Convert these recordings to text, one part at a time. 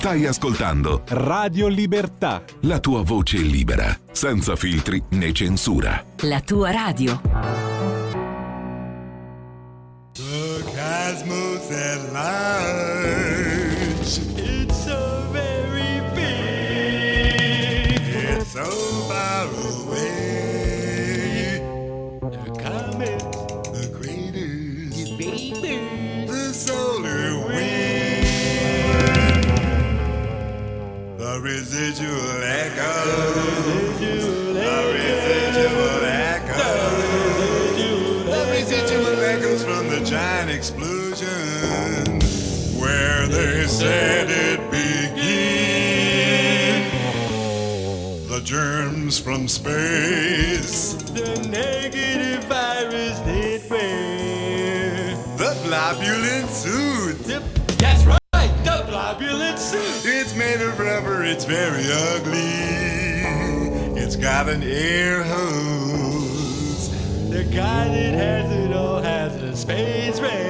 Stai ascoltando Radio Libertà. la tua voce libera, senza filtri né censura. La tua radio. The cosmos at large. Residual echoes, the residual echoes, the residual echoes from the giant explosion where they said it began. The germs from space, the negative virus they wear, the globulin suit. That's right, suit. It's made of rubber, it's very ugly. It's got an air hose. The guy that has it all has a space range.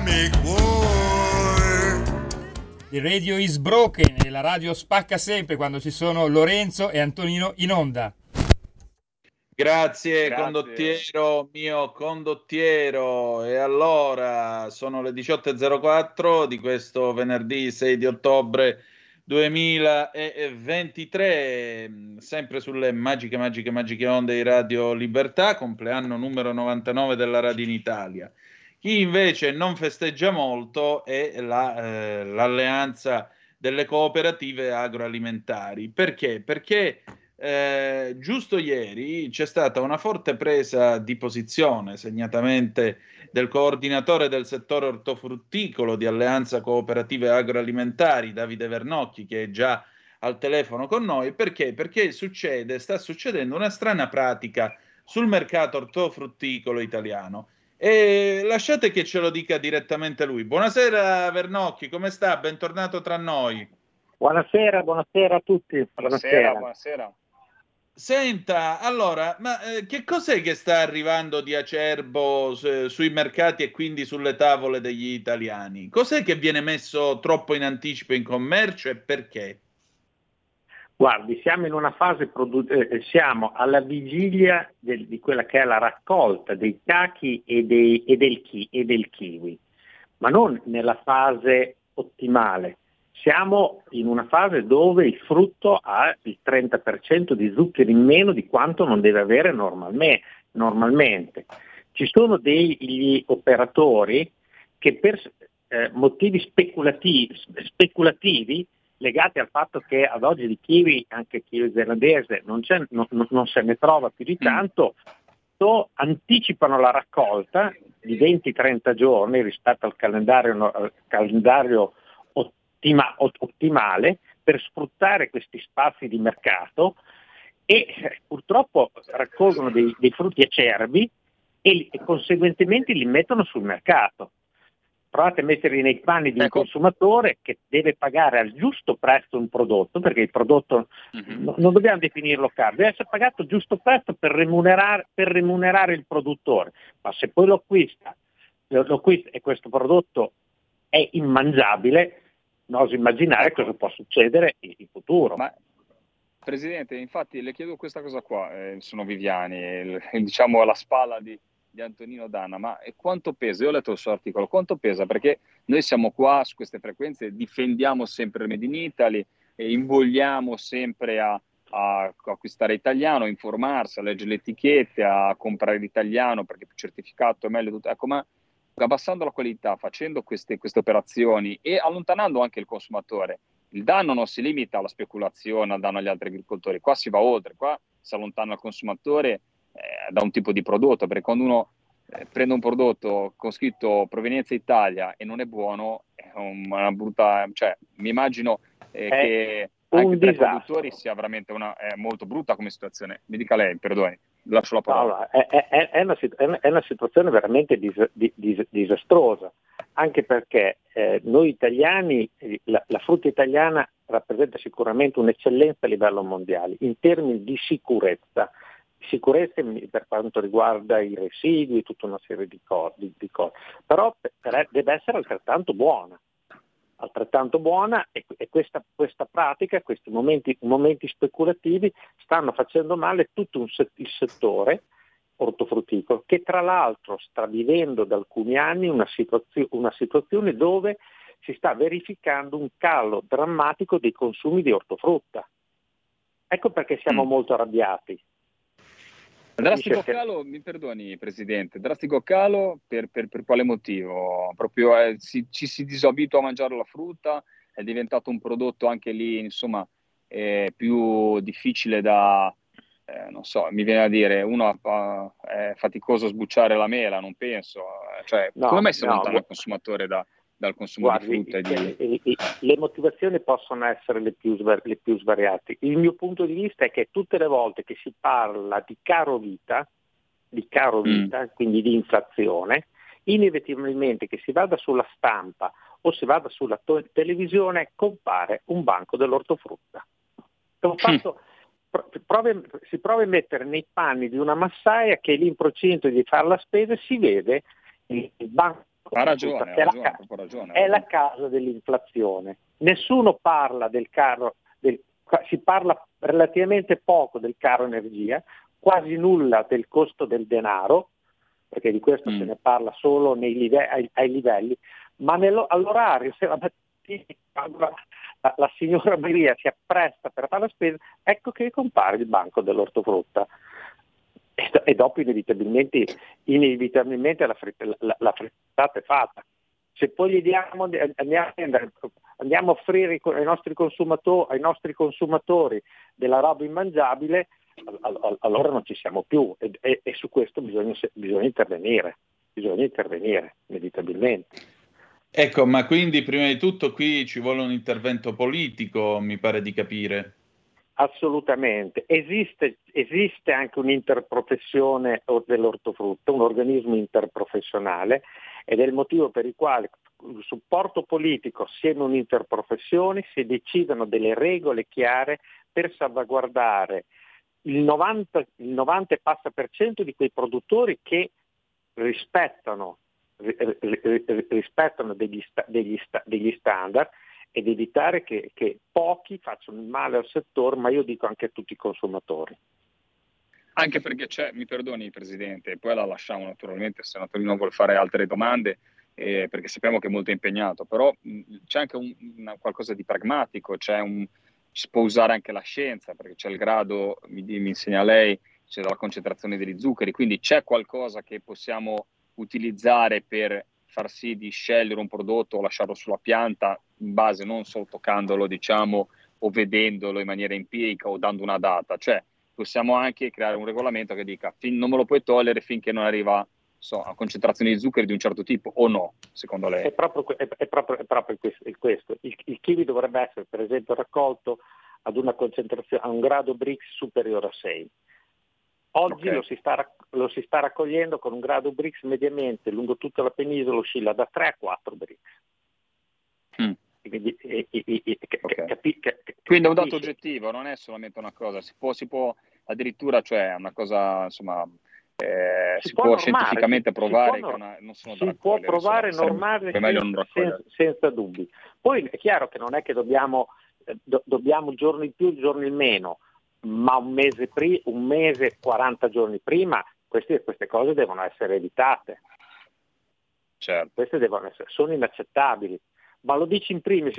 Atomic war. Il radio is broken e la radio spacca sempre quando ci sono Lorenzo e Antonino in onda. Grazie, Grazie. condottiero, mio condottiero. E allora sono le 18.04 di questo venerdì 6 di ottobre 2023, sempre sulle magiche, magiche, magiche onde di Radio Libertà, compleanno numero 99 della Radio in Italia. Chi invece non festeggia molto è la, eh, l'alleanza delle cooperative agroalimentari. Perché? Perché eh, giusto ieri c'è stata una forte presa di posizione, segnatamente del coordinatore del settore ortofrutticolo di Alleanza Cooperative Agroalimentari, Davide Vernocchi, che è già al telefono con noi. Perché? Perché succede, sta succedendo una strana pratica sul mercato ortofrutticolo italiano. E lasciate che ce lo dica direttamente lui. Buonasera Vernocchi, come sta? Bentornato tra noi. Buonasera, buonasera a tutti. Buonasera, buonasera. Senta, allora, ma eh, che cos'è che sta arrivando di acerbo su- sui mercati e quindi sulle tavole degli italiani? Cos'è che viene messo troppo in anticipo in commercio e perché? Guardi, siamo in una fase, produ- eh, siamo alla vigilia del- di quella che è la raccolta dei cachi e, dei- e del, chi- e del kiwi, ma non nella fase ottimale. siamo in una fase dove il frutto ha il 30% di zucchero in meno di quanto non deve avere normalmente. Ci sono degli operatori che per eh, motivi speculativi, speculativi, legati al fatto che ad oggi di kiwi, anche kiwi zelandese, non, non, non, se ne trova più di mm. tanto, anticipano la raccolta di 20-30 giorni rispetto al calendario, al calendario ottima, ottimale per sfruttare questi spazi di mercato e purtroppo raccolgono dei, dei frutti acerbi e, e conseguentemente li mettono sul mercato provate a metterli nei panni di un ecco. consumatore che deve pagare al giusto prezzo un prodotto, perché il prodotto mm-hmm. no, non dobbiamo definirlo caro, deve essere pagato al giusto prezzo per remunerare, per remunerare, il produttore, ma se poi lo acquista, lo, lo acquista e questo prodotto è immangiabile, non oso immaginare ecco. cosa può succedere in, in futuro. Ma... Presidente, infatti le chiedo questa cosa qua, eh, sono Viviani, il, diciamo alla spalla di, di Antonino Danna, ma quanto pesa? Io ho letto il suo articolo, quanto pesa? Perché noi siamo qua su queste frequenze, difendiamo sempre il Made in Italy e invogliamo sempre a, a acquistare italiano, a informarsi, a leggere le etichette, a comprare l'italiano perché più certificato è meglio tutto. Ecco, ma abbassando la qualità, facendo queste, queste operazioni e allontanando anche il consumatore, il danno non si limita alla speculazione, al danno agli altri agricoltori, qua si va oltre, qua si allontana il consumatore eh, da un tipo di prodotto, perché quando uno eh, prende un prodotto con scritto provenienza Italia e non è buono, è una brutta, cioè mi immagino eh, che anche per i produttori sia veramente una, molto brutta come situazione. Mi dica lei, perdoni, lascio la parola. No, è, è, è, una, è, una, situazione veramente dis, dis, disastrosa, anche perché eh, noi italiani, la, la frutta italiana rappresenta sicuramente un'eccellenza a livello mondiale in termini di sicurezza sicurezza per quanto riguarda i residui, tutta una serie di cose, di, cose. però per, deve essere altrettanto buona, altrettanto buona e, e questa, questa, pratica, questi momenti, momenti, speculativi stanno facendo male tutto un, il settore ortofrutticolo che tra l'altro sta vivendo da alcuni anni una, situazio, una situazione dove si sta verificando un calo drammatico dei consumi di ortofrutta. Ecco perché siamo mm. molto arrabbiati, Drastico calo, mi perdoni Presidente, drastico calo per, per, per quale motivo? Proprio eh, si, ci si disabitua a mangiare la frutta, è diventato un prodotto anche lì, insomma, eh, più difficile da, eh, non so, mi viene a dire, uno ha, è faticoso sbucciare la mela, non penso. Eh, cioè, no, come mai si no, il consumatore da, dal consumo Guardi, di frutta. Di... Le motivazioni possono essere le più, le più, svariate. Il mio punto di vista è che tutte le volte che si parla di caro vita, di caro mm. vita, mm. quindi di inflazione, inevitabilmente che si vada sulla stampa o si vada sulla to- televisione compare un banco dell'ortofrutta. Fatto, mm. prove, si prova a mettere nei panni di una massaia che è lì in procinto di fare la spesa si vede il banco ha ragione, ha ragione, la, ragione, è la causa dell'inflazione. Nessuno parla del caro, del, si parla relativamente poco del caro energia, quasi nulla del costo del denaro, perché di questo mm. se ne parla solo live- ai, ai, livelli, ma nello, all'orario, se la mattina la, la, signora Maria si appresta per fare la spesa, ecco che compare il banco dell'ortofrutta e, dopo inevitabilmente, inevitabilmente la, la, la frittata è fatta. Se poi gli diamo, andiamo, andiamo a offrire ai nostri, ai nostri, consumatori della roba immangiabile, allora non ci siamo più e, e, e su questo bisogna, bisogna, intervenire, bisogna intervenire inevitabilmente. Ecco, ma quindi prima di tutto qui ci vuole un intervento politico, mi pare di capire. Assolutamente. Esiste, esiste, anche un'interprofessione dell'ortofrutta, un organismo interprofessionale ed è il motivo per il quale il supporto politico assieme a un'interprofessione si decidono delle regole chiare per salvaguardare il 90, il 90 e passa per cento di quei produttori che rispettano, rispettano degli, degli, degli standard ed evitare che, che pochi facciano il male al settore, ma io dico anche a tutti i consumatori. Anche perché c'è, mi perdoni Presidente, poi la lasciamo naturalmente se Natalino vuole fare altre domande, eh, perché sappiamo che è molto impegnato, però mh, c'è anche un, una, qualcosa di pragmatico, c'è un, si può usare anche la scienza, perché c'è il grado, mi, mi insegna lei, c'è la concentrazione degli zuccheri, quindi c'è qualcosa che possiamo utilizzare per far sì di scegliere un prodotto o lasciarlo sulla pianta in base non solo toccandolo, diciamo, o vedendolo in maniera empirica o dando una data, cioè possiamo anche creare un regolamento che dica fin, non me lo puoi togliere finché non arriva so, a concentrazioni di zuccheri di un certo tipo o no, secondo lei? È proprio, è, è proprio, è proprio questo. Il, il, kiwi dovrebbe essere per esempio raccolto ad una concentrazione, a un grado BRICS superiore a 6. Oggi okay. lo, si sta, lo, si sta, raccogliendo con un grado BRICS mediamente lungo tutta la penisola oscilla da 3 a 4 BRICS. Mm. Quindi, e, e, e, okay. capi, capi, Quindi è un dato oggettivo, non è solamente una cosa, si può, si può addirittura, cioè una cosa, insomma, eh, si, si, può, può scientificamente provare si può, una, non sono si può provare normale senza, senza, senza, dubbi. Poi è chiaro che non è che dobbiamo, eh, do, dobbiamo giorni in più, il giorno in meno, ma un mese, pri- un mese 40 giorni prima queste, queste cose devono essere evitate. Certo. Queste devono essere, sono inaccettabili. Ma lo, in primis,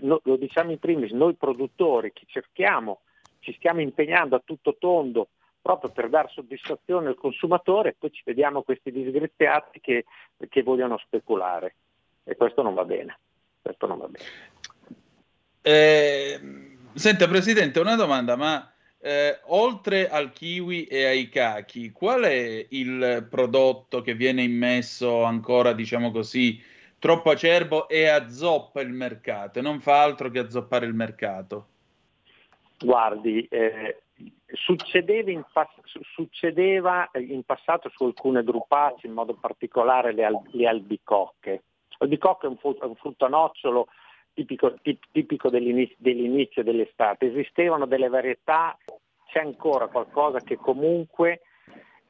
no, lo diciamo in primis noi produttori che cerchiamo, ci stiamo impegnando a tutto tondo proprio per dare soddisfazione al consumatore e poi ci vediamo questi disgraziati che, che vogliono speculare e questo non va bene. Questo non va bene. Eh, senta Presidente, una domanda, ma eh, oltre al kiwi e ai cachi, qual è il prodotto che viene immesso ancora, diciamo così, troppo acerbo e azzoppa il mercato e non fa altro che azzoppare il mercato? Guardi, eh, Succedeva in, pass- succedeva in, passato su alcune grupacce, in modo particolare le, al- le albicocche. L'albicocca è un, fu- un fruttonocciolo tipico, tip- tipico dell'inizio, dell'inizio, dell'estate. Esistevano delle varietà, c'è ancora qualcosa che comunque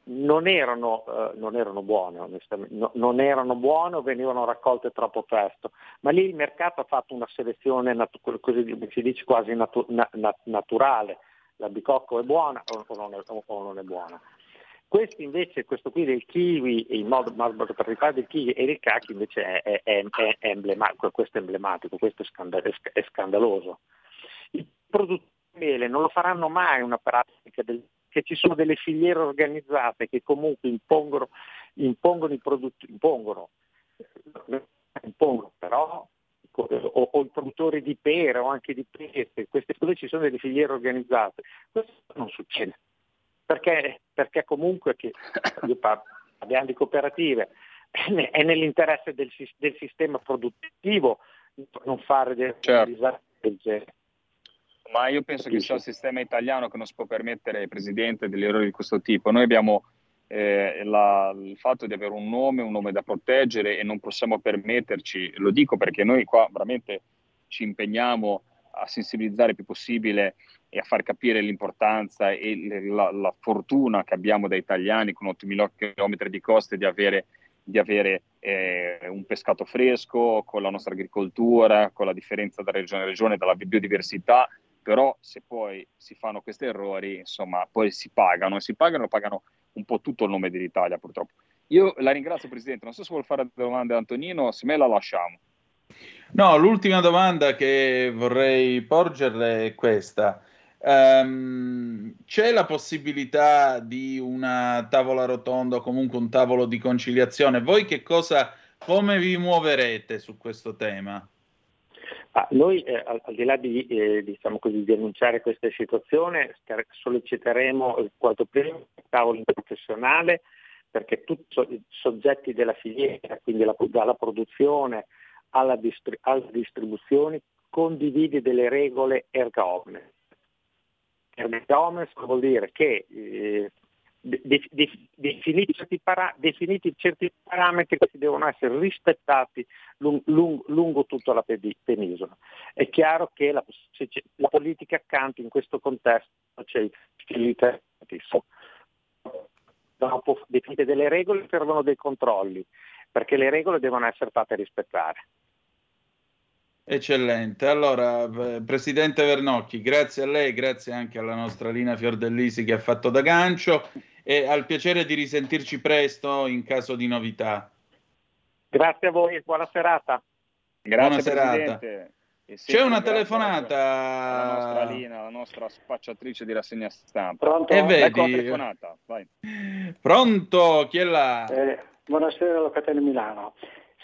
non erano, uh, non erano buone, onestamente, no, non erano buone o venivano raccolte troppo presto, ma lì il mercato ha fatto una selezione, natu- così si dice quasi natu- na- na- naturale l'albicocco è buona o non è, o non è buona. Questo invece, questo qui del kiwi, in modo particolare del kiwi e del cachi invece è, è, è, è emblematico, questo è emblematico, questo è, scandaloso. I produttori di mele non lo faranno mai una pratica del, che ci sono delle filiere organizzate che comunque impongono, impongono i prodotti, impongono, impongono però o, o, i produttori di pere o anche di pesce, queste cose ci sono delle filiere organizzate. Questo non succede, perché, perché comunque che, io parlo, abbiamo di cooperative, è nell'interesse del, del sistema produttivo non fare dei certo. disastri del genere. Ma io penso che sia il sistema italiano che non si può permettere, Presidente, degli errori di questo tipo. Noi abbiamo eh, la, il fatto di avere un nome, un nome da proteggere e non possiamo permetterci, lo dico perché noi qua veramente ci impegniamo a sensibilizzare il più possibile e a far capire l'importanza e la, la fortuna che abbiamo da italiani con 8.000 km di coste di avere, di avere eh, un pescato fresco, con la nostra agricoltura, con la differenza da regione a regione, dalla biodiversità, però se poi si fanno questi errori, insomma, poi si pagano e si pagano, pagano un po' tutto il nome dell'Italia purtroppo. Io la ringrazio Presidente, non so se vuole fare domande a Antonino, se me la lasciamo. No, l'ultima domanda che vorrei porgerle è questa. Um, c'è la possibilità di una tavola rotonda o comunque un tavolo di conciliazione? Voi che cosa, come vi muoverete su questo tema? Ah, noi, eh, al, al, di là di, eh, diciamo così, di, annunciare questa situazione, solleciteremo quanto prima il tavolo interprofessionale perché tutti i soggetti della filiera, quindi la, dalla produzione alla, distri- alla distribuzione, condivide delle regole erga omnes. Erga omnes vuol dire che eh, de- de- definiti, certi para- definiti, certi parametri che devono essere rispettati lung- lung- lungo tutta la penisola. È chiaro che la, la politica accanto in questo contesto c'è filiterismo. Dopo definite delle regole servono dei controlli, perché le regole devono essere fatte rispettare. Eccellente. Allora, Presidente Vernocchi, grazie a lei, grazie anche alla nostra Lina Fiordellisi che ha fatto da gancio e al piacere di risentirci presto in caso di novità. Grazie a voi, buona serata. Grazie Buona serata. Presidente. C'è una telefonata. alla nostra Lina, la nostra spacciatrice di rassegna stampa. Pronto? E Ecco la vedi, telefonata, vai. pronto, chi è là? Eh, buonasera Locatelli Milano.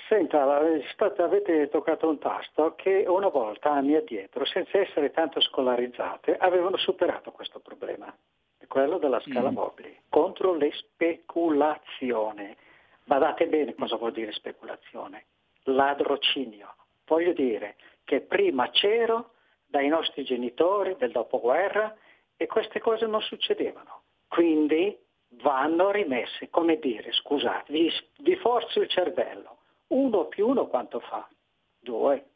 Senta, avete toccato un tasto che una volta anni addietro, senza essere tanto scolarizzate, avevano superato questo problema, quello della scala Mm. mobili, contro le speculazioni. Badate bene cosa vuol dire speculazione. Ladrocinio. Voglio dire che prima c'ero dai nostri genitori del dopoguerra e queste cose non succedevano. Quindi vanno rimesse, come dire, scusate, vi, vi forzo il cervello. Uno più uno quanto fa? Due.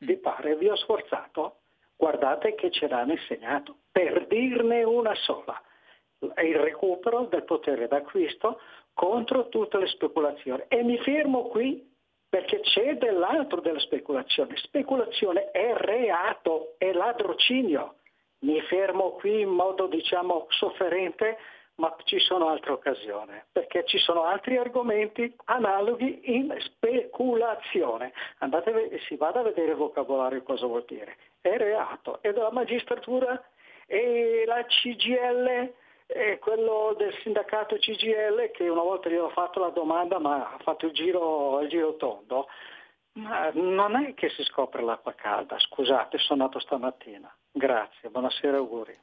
Vi pare vi ho sforzato? Guardate che ce l'hanno insegnato. Per dirne una sola. Il recupero del potere d'acquisto contro tutte le speculazioni. E mi fermo qui perché c'è dell'altro della speculazione. Speculazione è reato, è ladrocinio. Mi fermo qui in modo diciamo sofferente, ma ci sono altre occasioni, perché ci sono altri argomenti analoghi in speculazione. Andate, si vada a vedere il vocabolario cosa vuol dire. È reato, è della magistratura e la CGL e quello del sindacato CGL che una volta gli ho fatto la domanda ma ha fatto il giro, il giro tondo. Ma non è che si scopre l'acqua calda, scusate, sono nato stamattina. Grazie, buonasera, auguri.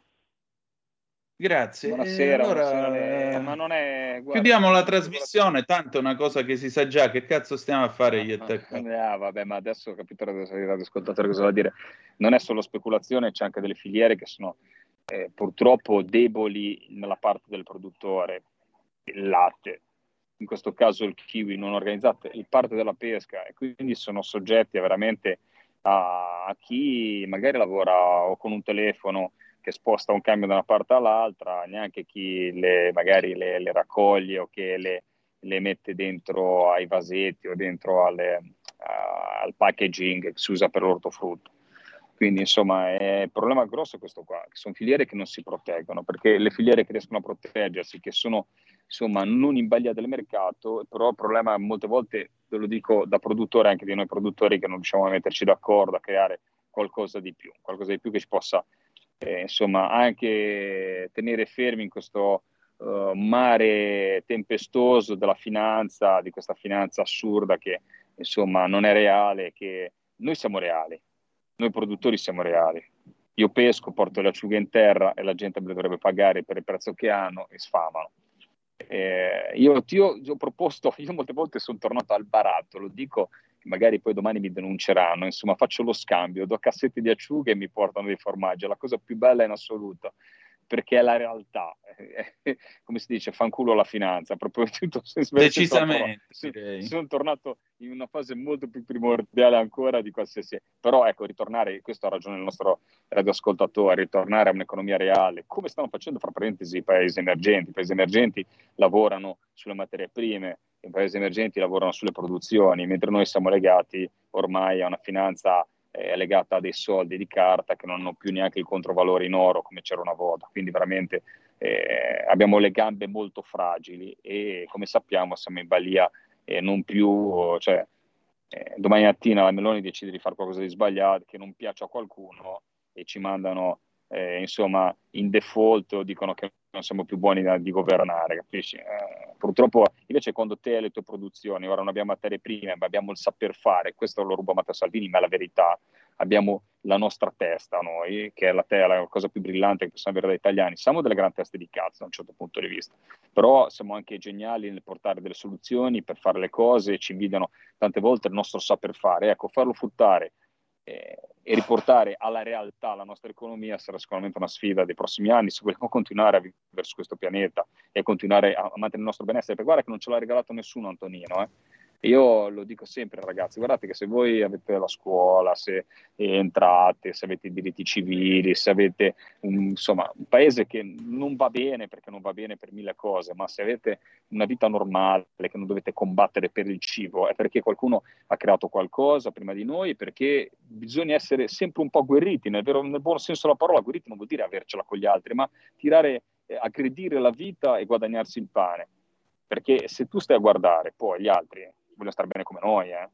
Grazie. Buonasera, E allora, buonasera. eh, ma non è... guarda, chiudiamo la trasmissione, tanto è una cosa che si sa già, che cazzo stiamo a fare io e te? qua? Ah, vabbè, ma adesso ho capito l'ascoltatore cosa vuol dire. Non è solo speculazione, c'è anche delle filiere che sono eh, purtroppo deboli nella parte del produttore, il latte, in questo caso il kiwi non organizzate, il parte della pesca e quindi sono soggetti veramente a, a chi magari lavora o con un telefono che sposta un cambio da una parte all'altra, neanche chi le, magari le, le raccoglie o che le, le mette dentro ai vasetti o dentro alle, uh, al packaging che si usa per l'ortofrutto. Quindi insomma è il problema grosso è questo qua, che sono filiere che non si proteggono, perché le filiere che riescono a proteggersi, che sono insomma non in balia del mercato, però il problema molte volte, ve lo dico da produttore, anche di noi produttori che non riusciamo a metterci d'accordo, a creare qualcosa di più, qualcosa di più che ci possa eh, insomma anche tenere fermi in questo uh, mare tempestoso della finanza, di questa finanza assurda che insomma non è reale, che noi siamo reali, noi produttori siamo reali. Io pesco, porto le acciughe in terra e la gente me le dovrebbe pagare per il prezzo che hanno e sfamano. Eh, io ti ho, ho proposto, io molte volte sono tornato al baratto, lo dico, magari poi domani mi denunceranno, insomma faccio lo scambio, do cassetti di acciughe e mi portano dei formaggi, è la cosa più bella in assoluto, perché è la realtà, come si dice, fanculo la finanza, proprio tutto Decisamente, sono, sono tornato in una fase molto più primordiale ancora di qualsiasi, però ecco, ritornare, questo ha ragione il nostro radioascoltatore, ritornare a un'economia reale, come stanno facendo fra parentesi i paesi emergenti, i paesi emergenti lavorano sulle materie prime, i paesi emergenti lavorano sulle produzioni, mentre noi siamo legati ormai a una finanza eh, legata a dei soldi di carta che non hanno più neanche il controvalore in oro come c'era una volta. Quindi veramente eh, abbiamo le gambe molto fragili e come sappiamo siamo in balia e non più, cioè eh, domani mattina la Meloni decide di fare qualcosa di sbagliato che non piace a qualcuno e ci mandano eh, insomma in default o dicono che non siamo più buoni da, di governare, capisci? Eh, purtroppo invece quando te e le tue produzioni, ora non abbiamo materie prime, ma abbiamo il saper fare, questo lo ruba Matteo Salvini, ma è la verità, abbiamo la nostra testa noi, che è la, te- la cosa più brillante che possiamo avere da italiani, siamo delle grandi teste di cazzo da un certo punto di vista, però siamo anche geniali nel portare delle soluzioni per fare le cose, ci invidiano tante volte il nostro saper fare, ecco, farlo fruttare e riportare alla realtà la nostra economia sarà sicuramente una sfida dei prossimi anni se vogliamo continuare a vivere su questo pianeta e continuare a, a mantenere il nostro benessere. Perché guarda che non ce l'ha regalato nessuno Antonino, eh. Io lo dico sempre ragazzi, guardate che se voi avete la scuola, se entrate, se avete i diritti civili, se avete un, insomma, un paese che non va bene perché non va bene per mille cose, ma se avete una vita normale che non dovete combattere per il cibo, è perché qualcuno ha creato qualcosa prima di noi, perché bisogna essere sempre un po' guerriti, nel, vero, nel buon senso della parola, guerriti non vuol dire avercela con gli altri, ma tirare, eh, aggredire la vita e guadagnarsi il pane. Perché se tu stai a guardare poi gli altri vogliono stare bene come noi, eh.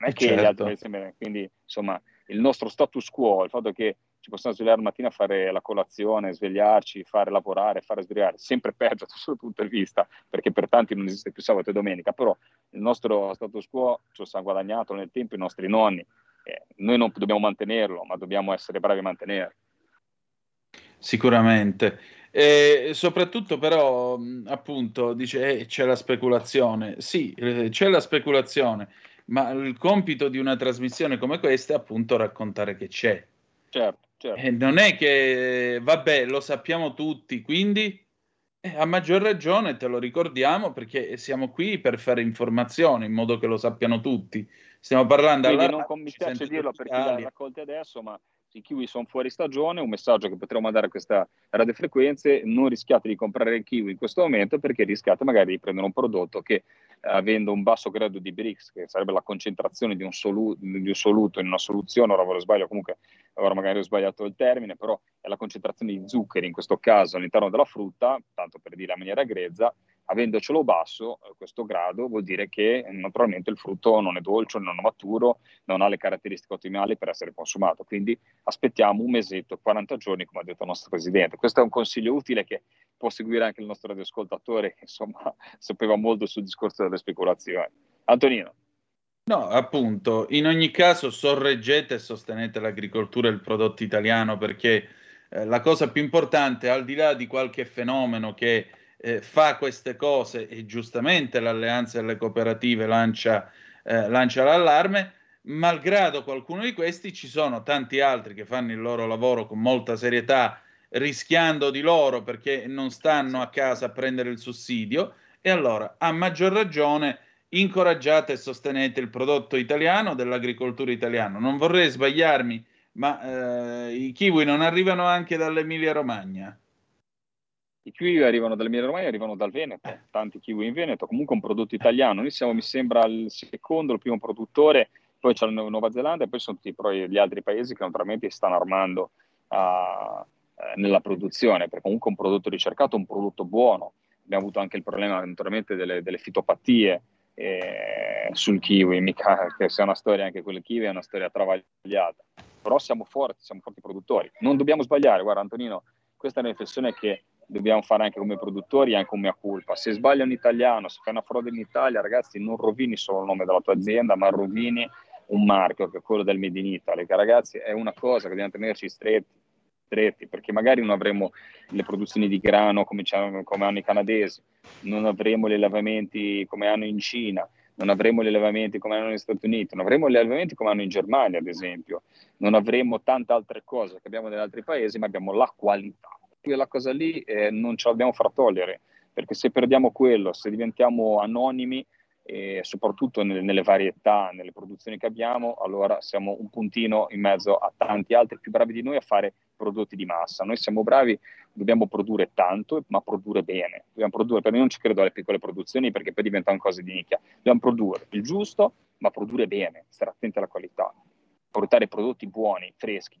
Non è che Certo. gli altri paesi bene. Quindi, insomma, il nostro status quo, il fatto che ci possiamo svegliare la mattina a fare la colazione, svegliarci, fare lavorare, fare sbrigare, sempre peggio da questo punto di vista, perché per tanti non esiste più sabato e domenica, però il nostro status quo ce lo siamo guadagnato nel tempo i nostri nonni. Eh, noi non dobbiamo mantenerlo, ma dobbiamo essere bravi a mantenerlo. Sicuramente. E soprattutto però, appunto, dice eh, c'è la speculazione. Sì, eh, c'è la speculazione, ma il compito di una trasmissione come questa è appunto raccontare che c'è. Certo, certo. E non è che, vabbè, lo sappiamo tutti, quindi eh, a maggior ragione te lo ricordiamo perché siamo qui per fare informazione in modo che lo sappiano tutti. Stiamo parlando Quindi alla non mi ci piace sente dirlo per chi l'ha raccolti adesso, ma i kiwi sono fuori stagione, un messaggio che potremo mandare a questa radiofrequenze, non rischiate di comprare il kiwi in questo momento perché rischiate magari di prendere un prodotto che eh, avendo un basso grado di BRICS, che sarebbe la concentrazione di un, solu- di un soluto in una soluzione, ora lo sbaglio, comunque ora magari ho sbagliato il termine, però è la concentrazione di zuccheri in questo caso all'interno della frutta, tanto per dire in maniera grezza, avendocelo basso eh, questo grado vuol dire che eh, naturalmente il frutto non è dolce, non è maturo, non ha le caratteristiche ottimali per essere consumato. Quindi aspettiamo un mesetto, 40 giorni, come ha detto il nostro presidente. Questo è un consiglio utile che può seguire anche il nostro radioascoltatore, che insomma sapeva molto sul discorso delle speculazioni. Antonino. No, appunto, in ogni caso sorreggete e sostenete l'agricoltura e il prodotto italiano perché eh, la cosa più importante, al di là di qualche fenomeno che eh, fa queste cose e giustamente l'alleanza delle cooperative lancia, eh, lancia l'allarme, malgrado qualcuno di questi ci sono tanti altri che fanno il loro lavoro con molta serietà, rischiando di loro perché non stanno a casa a prendere il sussidio e allora a maggior ragione incoraggiate e sostenete il prodotto italiano dell'agricoltura italiana. Non vorrei sbagliarmi, ma eh, i kiwi non arrivano anche dall'Emilia Romagna. I kiwi arrivano dall'Emilia Romagna, arrivano dal Veneto, tanti kiwi in Veneto, comunque un prodotto italiano. Noi siamo, mi sembra, il secondo, il primo produttore, poi c'è la Nuova Zelanda e poi sono tutti poi gli altri paesi che naturalmente stanno armando eh, nella produzione, perché comunque un prodotto ricercato, un prodotto buono. Abbiamo avuto anche il problema naturalmente delle, delle fitopatie eh, sul kiwi, mica che sia una storia anche quel kiwi è una storia travagliata. Però siamo forti, siamo forti produttori. Non dobbiamo sbagliare, guarda Antonino, questa è una riflessione che dobbiamo fare anche come produttori anche come a colpa. Se sbaglia un italiano, se fai una frode in Italia, ragazzi, non rovini solo il nome della tua azienda, ma rovini un marchio che è quello del Made in Italy, che ragazzi è una cosa che dobbiamo tenerci stretti, stretti perché magari non avremo le produzioni di grano come, come hanno i canadesi, non avremo gli allevamenti come hanno in Cina, non avremo gli allevamenti come hanno negli Stati Uniti, non avremo gli allevamenti come hanno in Germania, ad esempio, non avremo tante altre cose che abbiamo negli altri paesi, ma abbiamo la qualità. Quella cosa lì eh, non ce l'abbiamo far togliere, perché se perdiamo quello, se diventiamo anonimi, e soprattutto nelle, nelle, varietà, nelle produzioni che abbiamo, allora siamo un puntino in mezzo a tanti altri più bravi di noi a fare prodotti di massa. Noi siamo bravi, dobbiamo produrre tanto, ma produrre bene. Dobbiamo produrre, per me non ci credo alle piccole produzioni perché poi diventano cose di nicchia. Dobbiamo produrre il giusto, ma produrre bene, stare attenti alla qualità, portare prodotti buoni, freschi.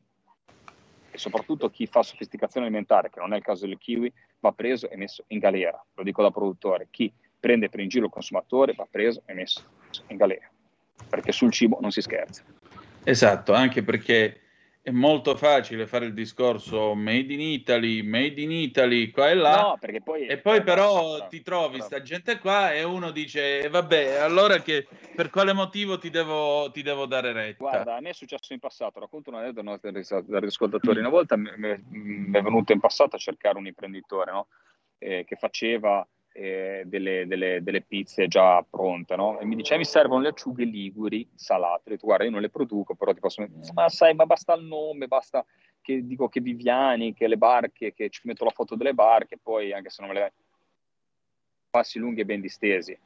E soprattutto chi fa sofisticazione alimentare, che non è il caso del kiwi, va preso e messo in galera. Lo dico da produttore. Chi prende per in giro il consumatore va preso e messo in galera perché sul cibo non si scherza esatto anche perché è molto facile fare il discorso made in Italy made in Italy qua e là no, poi e poi però bravo, ti trovi bravo. sta gente qua e uno dice vabbè allora che per quale motivo ti devo, ti devo dare retta guarda a me è successo in passato racconto un aneddoto dagli ascoltatori una volta mi è venuto in passato a cercare un imprenditore no? eh, che faceva eh, delle, delle, delle, pizze già pronte, no? E mi dice, mi servono le acciughe liguri salate. Detto, guarda, io non le produco, però ti posso ma sai, ma basta il nome, basta che dico che Viviani, che le barche, che ci metto la foto delle barche, poi anche se non me le... Passi lunghi e ben distesi.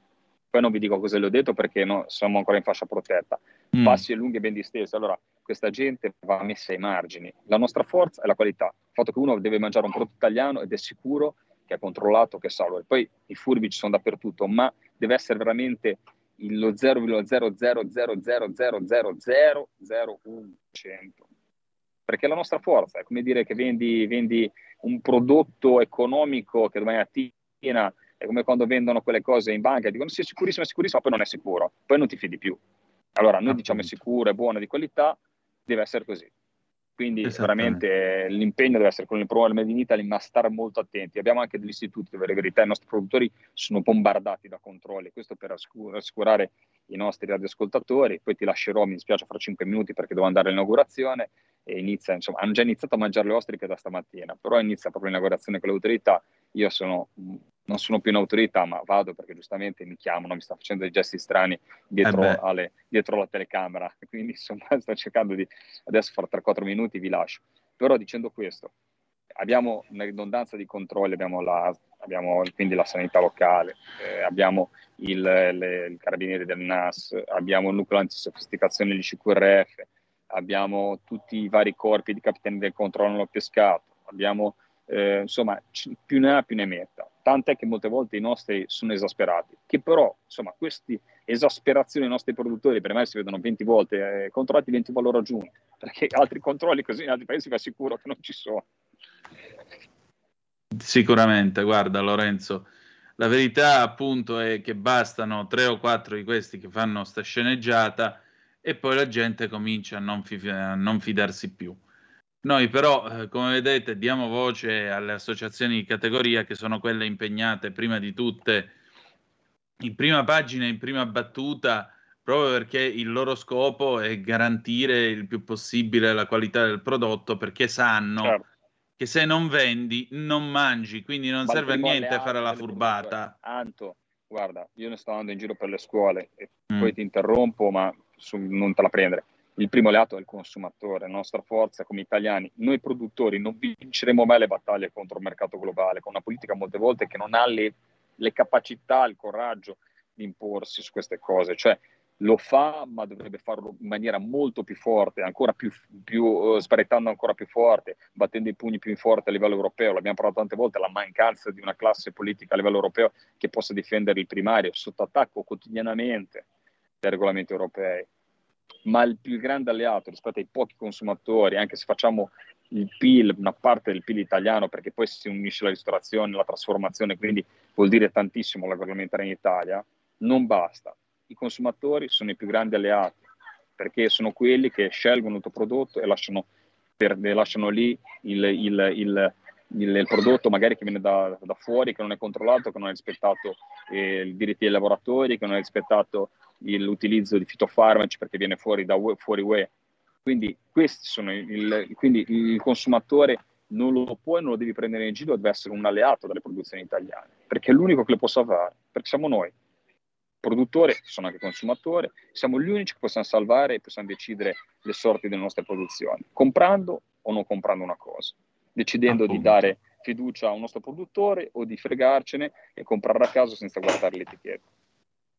Poi non vi dico cosa le ho detto perché no, siamo ancora in fascia protetta. Mm. Passi lunghi e ben distesi. Allora, questa gente va messa ai margini. La nostra forza è la qualità. Il fatto che uno deve mangiare un prodotto italiano ed è sicuro che è controllato, che sa. Poi i furbi ci sono dappertutto, ma deve essere veramente lo 0,000000001%. Perché la nostra forza è come dire che vendi, vendi un prodotto economico che domani mattina È come quando vendono quelle cose in banca e dicono sì, è sicurissimo, è sicurissimo, ma poi non è sicuro, poi non ti fidi più. Allora noi diciamo è sicuro, è buono, di qualità, deve essere così. Quindi veramente l'impegno deve essere quello di promuovere il Made in Italy, ma stare molto attenti. Abbiamo anche degli istituti dove in verità i nostri produttori sono bombardati da controlli, questo per assicurare i nostri radioascoltatori. Poi ti lascerò, mi dispiace, fra cinque minuti perché devo andare all'inaugurazione e inizia, insomma, hanno già iniziato a mangiare le ostriche da stamattina, però inizia proprio l'inaugurazione con le autorità. Io sono non sono più un'autorità, ma vado perché giustamente mi chiamano, mi stanno facendo dei gesti strani dietro, eh alle, dietro la telecamera. Quindi insomma sto cercando di adesso fare 3-4 minuti vi lascio. Però dicendo questo, abbiamo una ridondanza di controlli, abbiamo, la, abbiamo quindi la sanità locale, eh, abbiamo il, le, il carabinieri del NAS, abbiamo il nucleo antisofisticazione di CQRF, abbiamo tutti i vari corpi di capitani del controllo non pescato, abbiamo eh, insomma più ne ha più ne metta tant'è che molte volte i nostri sono esasperati, che però, insomma, queste esasperazioni dei nostri produttori per me si vedono 20 volte, eh, controllati 20 valori aggiunti, perché altri controlli così in altri paesi vi assicuro che non ci sono. Sicuramente, guarda Lorenzo, la verità appunto è che bastano tre o quattro di questi che fanno sta sceneggiata e poi la gente comincia a non, fi- a non fidarsi più. Noi però, eh, come vedete, diamo voce alle associazioni di categoria che sono quelle impegnate prima di tutte in prima pagina, in prima battuta, proprio perché il loro scopo è garantire il più possibile la qualità del prodotto, perché sanno certo. che se non vendi non mangi, quindi non ma serve a niente fare la furbata. Anto, guarda, io ne sto andando in giro per le scuole e mm. poi ti interrompo, ma su, non te la prendere il primo alleato è il consumatore, la nostra forza come italiani. Noi produttori non vinceremo mai le battaglie contro il mercato globale, con una politica molte volte che non ha le, le capacità, il coraggio di imporsi su queste cose. Cioè, lo fa, ma dovrebbe farlo in maniera molto più forte, ancora più, più uh, sbrettando ancora più forte, battendo i pugni più forte a livello europeo. L'abbiamo parlato tante volte, la mancanza di una classe politica a livello europeo che possa difendere il primario sotto attacco quotidianamente dai regolamenti europei ma il più grande alleato rispetto ai pochi consumatori, anche se facciamo il PIL, una parte del PIL italiano, perché poi si unisce la ristorazione, la trasformazione, quindi vuol dire tantissimo l'agroalimentare in Italia, non basta. I consumatori sono i più grandi alleati, perché sono quelli che scelgono il tuo prodotto e lasciano, per, lasciano lì il, il, il, il, prodotto magari che viene da, da, fuori, che non è controllato, che non ha rispettato eh, i diritti dei lavoratori, che non ha rispettato l'utilizzo di fitofarmaci perché viene fuori da UE, fuori UE. Quindi, il, quindi il consumatore non lo può e non lo devi prendere in giro, deve essere un alleato delle produzioni italiane, perché è l'unico che lo possa fare, perché siamo noi, produttori, sono anche consumatori, siamo gli unici che possiamo salvare e possiamo decidere le sorti delle nostre produzioni, comprando o non comprando una cosa, decidendo Appunto. di dare fiducia a un nostro produttore o di fregarcene e comprare a caso senza guardare l'etichetta.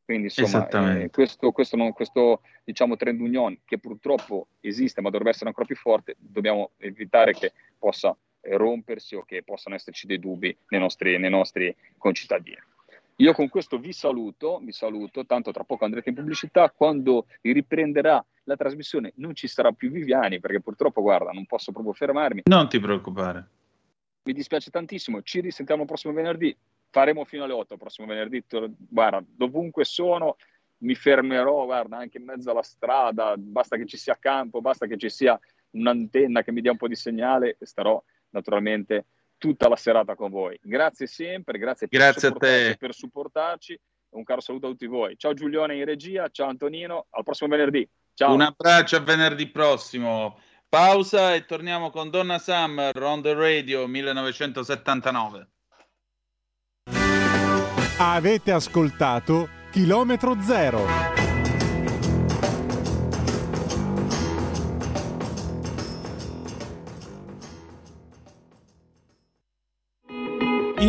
Quindi insomma, eh, questo, questo, non, questo diciamo, trend union che purtroppo esiste ma dovrebbe essere ancora più forte, dobbiamo evitare che possa eh, rompersi o che possano esserci dei dubbi nei nostri, nei nostri concittadini. Io con questo vi saluto, vi saluto, tanto tra poco andrete in pubblicità, quando riprenderà la trasmissione non ci sarà più Viviani perché purtroppo guarda non posso proprio fermarmi. Non ti preoccupare. Mi dispiace tantissimo, ci risentiamo il prossimo venerdì faremo fino alle 8 prossimo venerdì. Guarda, dovunque sono mi fermerò, guarda, anche in mezzo alla strada, basta che ci sia campo, basta che ci sia un'antenna che mi dia un po' di segnale e starò naturalmente tutta la serata con voi. Grazie sempre, grazie, grazie per, a te. per supportarci. Un caro saluto a tutti voi. Ciao Giulione in regia, ciao Antonino, al prossimo venerdì. Ciao. Un abbraccio a venerdì prossimo. Pausa e torniamo con Donna Summer on the radio 1979. Avete ascoltato Chilometro Zero.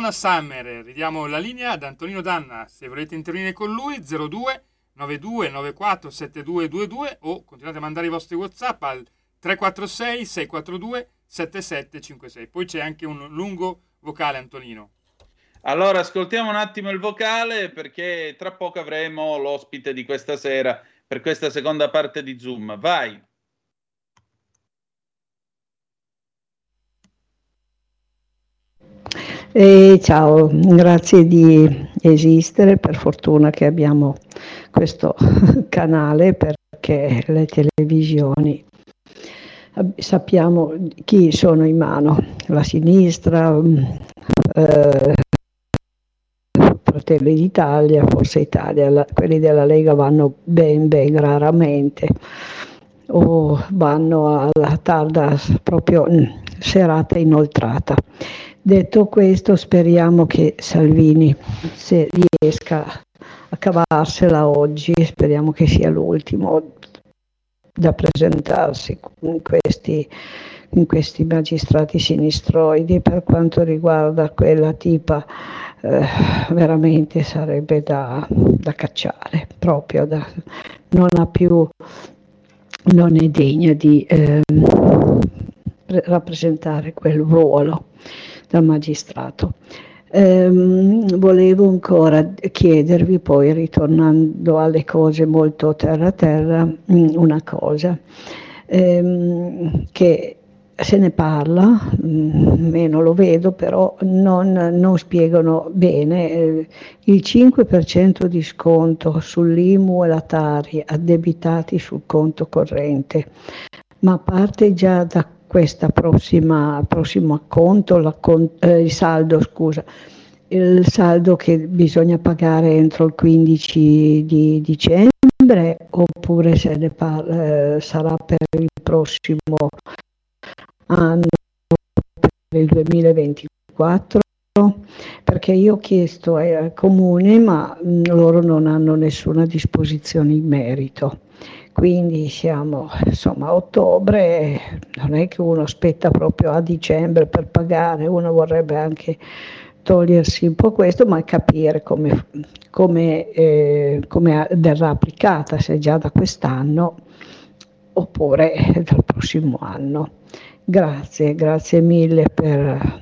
Donna Summer, ridiamo la linea ad Antonino Danna, se volete intervenire con lui 02 92 94 7222 o continuate a mandare i vostri Whatsapp al 346 642 7756. Poi c'è anche un lungo vocale Antonino. Allora, ascoltiamo un attimo il vocale perché tra poco avremo l'ospite di questa sera per questa seconda parte di Zoom. Vai. E ciao, grazie di esistere, per fortuna che abbiamo questo canale perché le televisioni sappiamo chi sono in mano, la sinistra, mm, eh, Fratelli d'Italia, Forza Italia, la- quelli della Lega vanno ben ben raramente o vanno alla tarda proprio mm, serata inoltrata. Detto questo, speriamo che Salvini se riesca a cavarsela oggi, speriamo che sia l'ultimo da presentarsi in questi, in questi magistrati sinistroidi. Per quanto riguarda quella tipa, eh, veramente sarebbe da, da cacciare, proprio da, non ha più, non è degna di, pre- rappresentare quel ruolo da magistrato. Ehm, volevo ancora chiedervi, poi ritornando alle cose molto terra a terra, mm, una cosa, ehm, che se ne parla, mm, meno lo vedo, però non, non spiegano bene eh, il 5% di sconto sull'IMU e la Tari addebitati sul conto corrente, ma parte già da prossima prossimo acconto, eh, il saldo, scusa, il saldo che bisogna pagare entro il 15 di dicembre oppure se ne par- eh, sarà per il prossimo anno, per il 2024? Perché io ho chiesto ai comuni, ma mh, loro non hanno nessuna disposizione in merito. Quindi siamo insomma a ottobre, non è che uno aspetta proprio a dicembre per pagare, uno vorrebbe anche togliersi un po' questo, ma capire come, come, eh, come verrà applicata, se già da quest'anno oppure dal prossimo anno. Grazie, grazie mille per,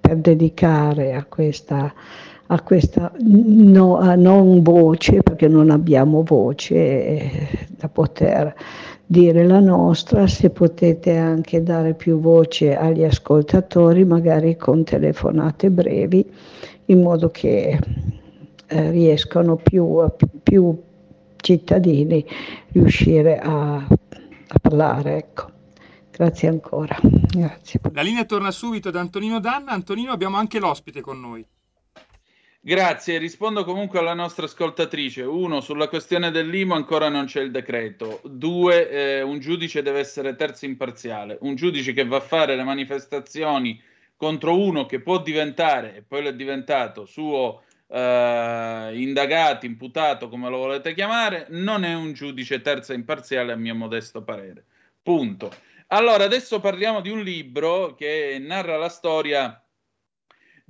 per dedicare a questa, a questa no- a non voce, perché non abbiamo voce eh, da poter dire la nostra, se potete anche dare più voce agli ascoltatori, magari con telefonate brevi, in modo che eh, riescano più, più cittadini riuscire a, a parlare. Ecco. Grazie ancora. Grazie. La linea torna subito ad Antonino Danna. Antonino, abbiamo anche l'ospite con noi. Grazie, rispondo comunque alla nostra ascoltatrice. Uno, sulla questione dell'IMO ancora non c'è il decreto. Due, eh, un giudice deve essere terzo imparziale. Un giudice che va a fare le manifestazioni contro uno che può diventare, e poi lo è diventato, suo eh, indagato, imputato, come lo volete chiamare, non è un giudice terzo imparziale a mio modesto parere. Punto. Allora, adesso parliamo di un libro che narra la storia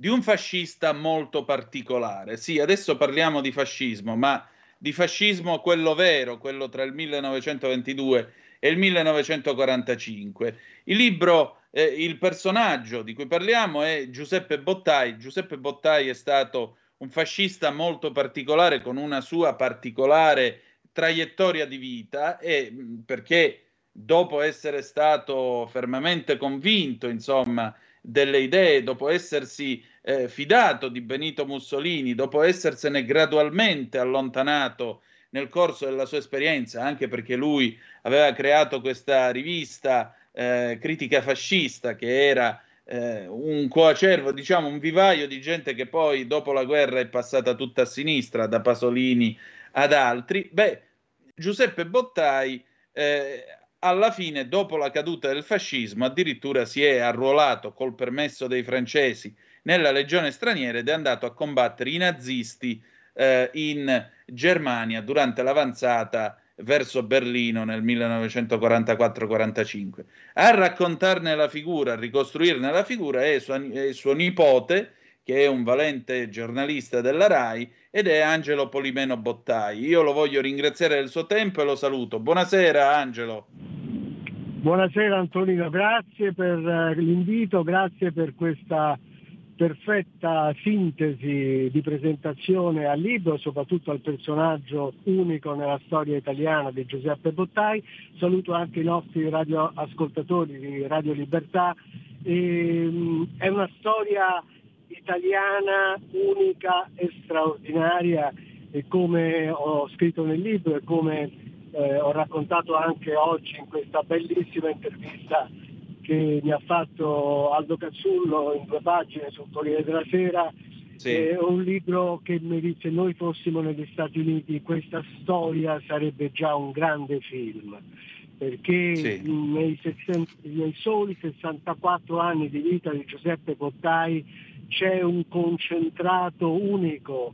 di un fascista molto particolare. Sì, adesso parliamo di fascismo, ma di fascismo quello vero, quello tra il 1922 e il 1945. Il libro, eh, il personaggio di cui parliamo è Giuseppe Bottai. Giuseppe Bottai è stato un fascista molto particolare con una sua particolare traiettoria di vita e mh, perché dopo essere stato fermamente convinto, insomma, delle idee, dopo essersi eh, fidato di Benito Mussolini, dopo essersene gradualmente allontanato nel corso della sua esperienza, anche perché lui aveva creato questa rivista eh, critica fascista che era eh, un coacervo, diciamo un vivaio di gente che poi dopo la guerra è passata tutta a sinistra, da Pasolini ad altri. Beh, Giuseppe Bottai eh, alla fine, dopo la caduta del fascismo, addirittura si è arruolato col permesso dei francesi nella legione straniera ed è andato a combattere i nazisti eh, in Germania durante l'avanzata verso Berlino nel 1944-45. A raccontarne la figura, a ricostruirne la figura è suo, è suo nipote, che è un valente giornalista della RAI, ed è Angelo Polimeno Bottai. Io lo voglio ringraziare del suo tempo e lo saluto. Buonasera Angelo. Buonasera Antonino, grazie per eh, l'invito, grazie per questa perfetta sintesi di presentazione al libro, soprattutto al personaggio unico nella storia italiana di Giuseppe Bottai. Saluto anche i nostri radioascoltatori di Radio Libertà. E, mh, è una storia italiana unica e straordinaria e come ho scritto nel libro e come eh, ho raccontato anche oggi in questa bellissima intervista che mi ha fatto Aldo Cazzullo in due pagine sul Corriere della Sera. Sì. È un libro che mi dice se noi fossimo negli Stati Uniti questa storia sarebbe già un grande film perché Sì. nei, 60 nei soli 64 anni di vita di Giuseppe Bottai c'è un concentrato unico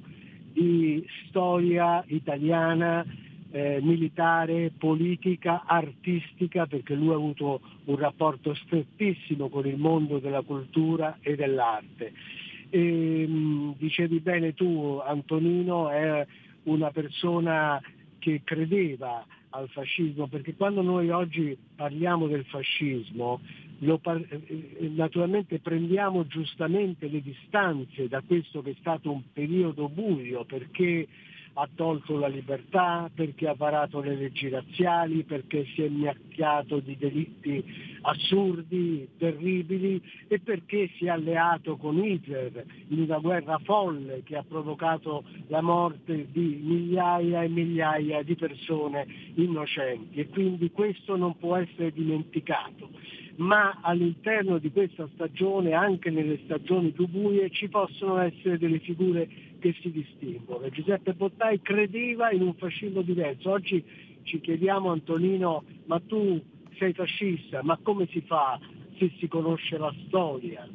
di storia italiana eh, militare, politica, artistica, perché lui ha avuto un rapporto strettissimo con il mondo della cultura e dell'arte. E, mh, dicevi bene tu, Antonino è una persona che credeva al fascismo, perché quando noi oggi parliamo del fascismo par- eh, eh, naturalmente prendiamo giustamente le distanze da questo che è stato un periodo buio perché ha tolto la libertà, perché ha varato le leggi razziali, perché si è macchiato di delitti assurdi, terribili e perché si è alleato con Hitler in una guerra folle che ha provocato la morte di migliaia e migliaia di persone innocenti. E quindi questo non può essere dimenticato. Ma all'interno di questa stagione, anche nelle stagioni più buie, ci possono essere delle figure che si distinguono. Giuseppe Bottai credeva in un fascismo diverso. Oggi ci chiediamo Antonino, ma tu sei fascista, ma come si fa se si conosce la storia?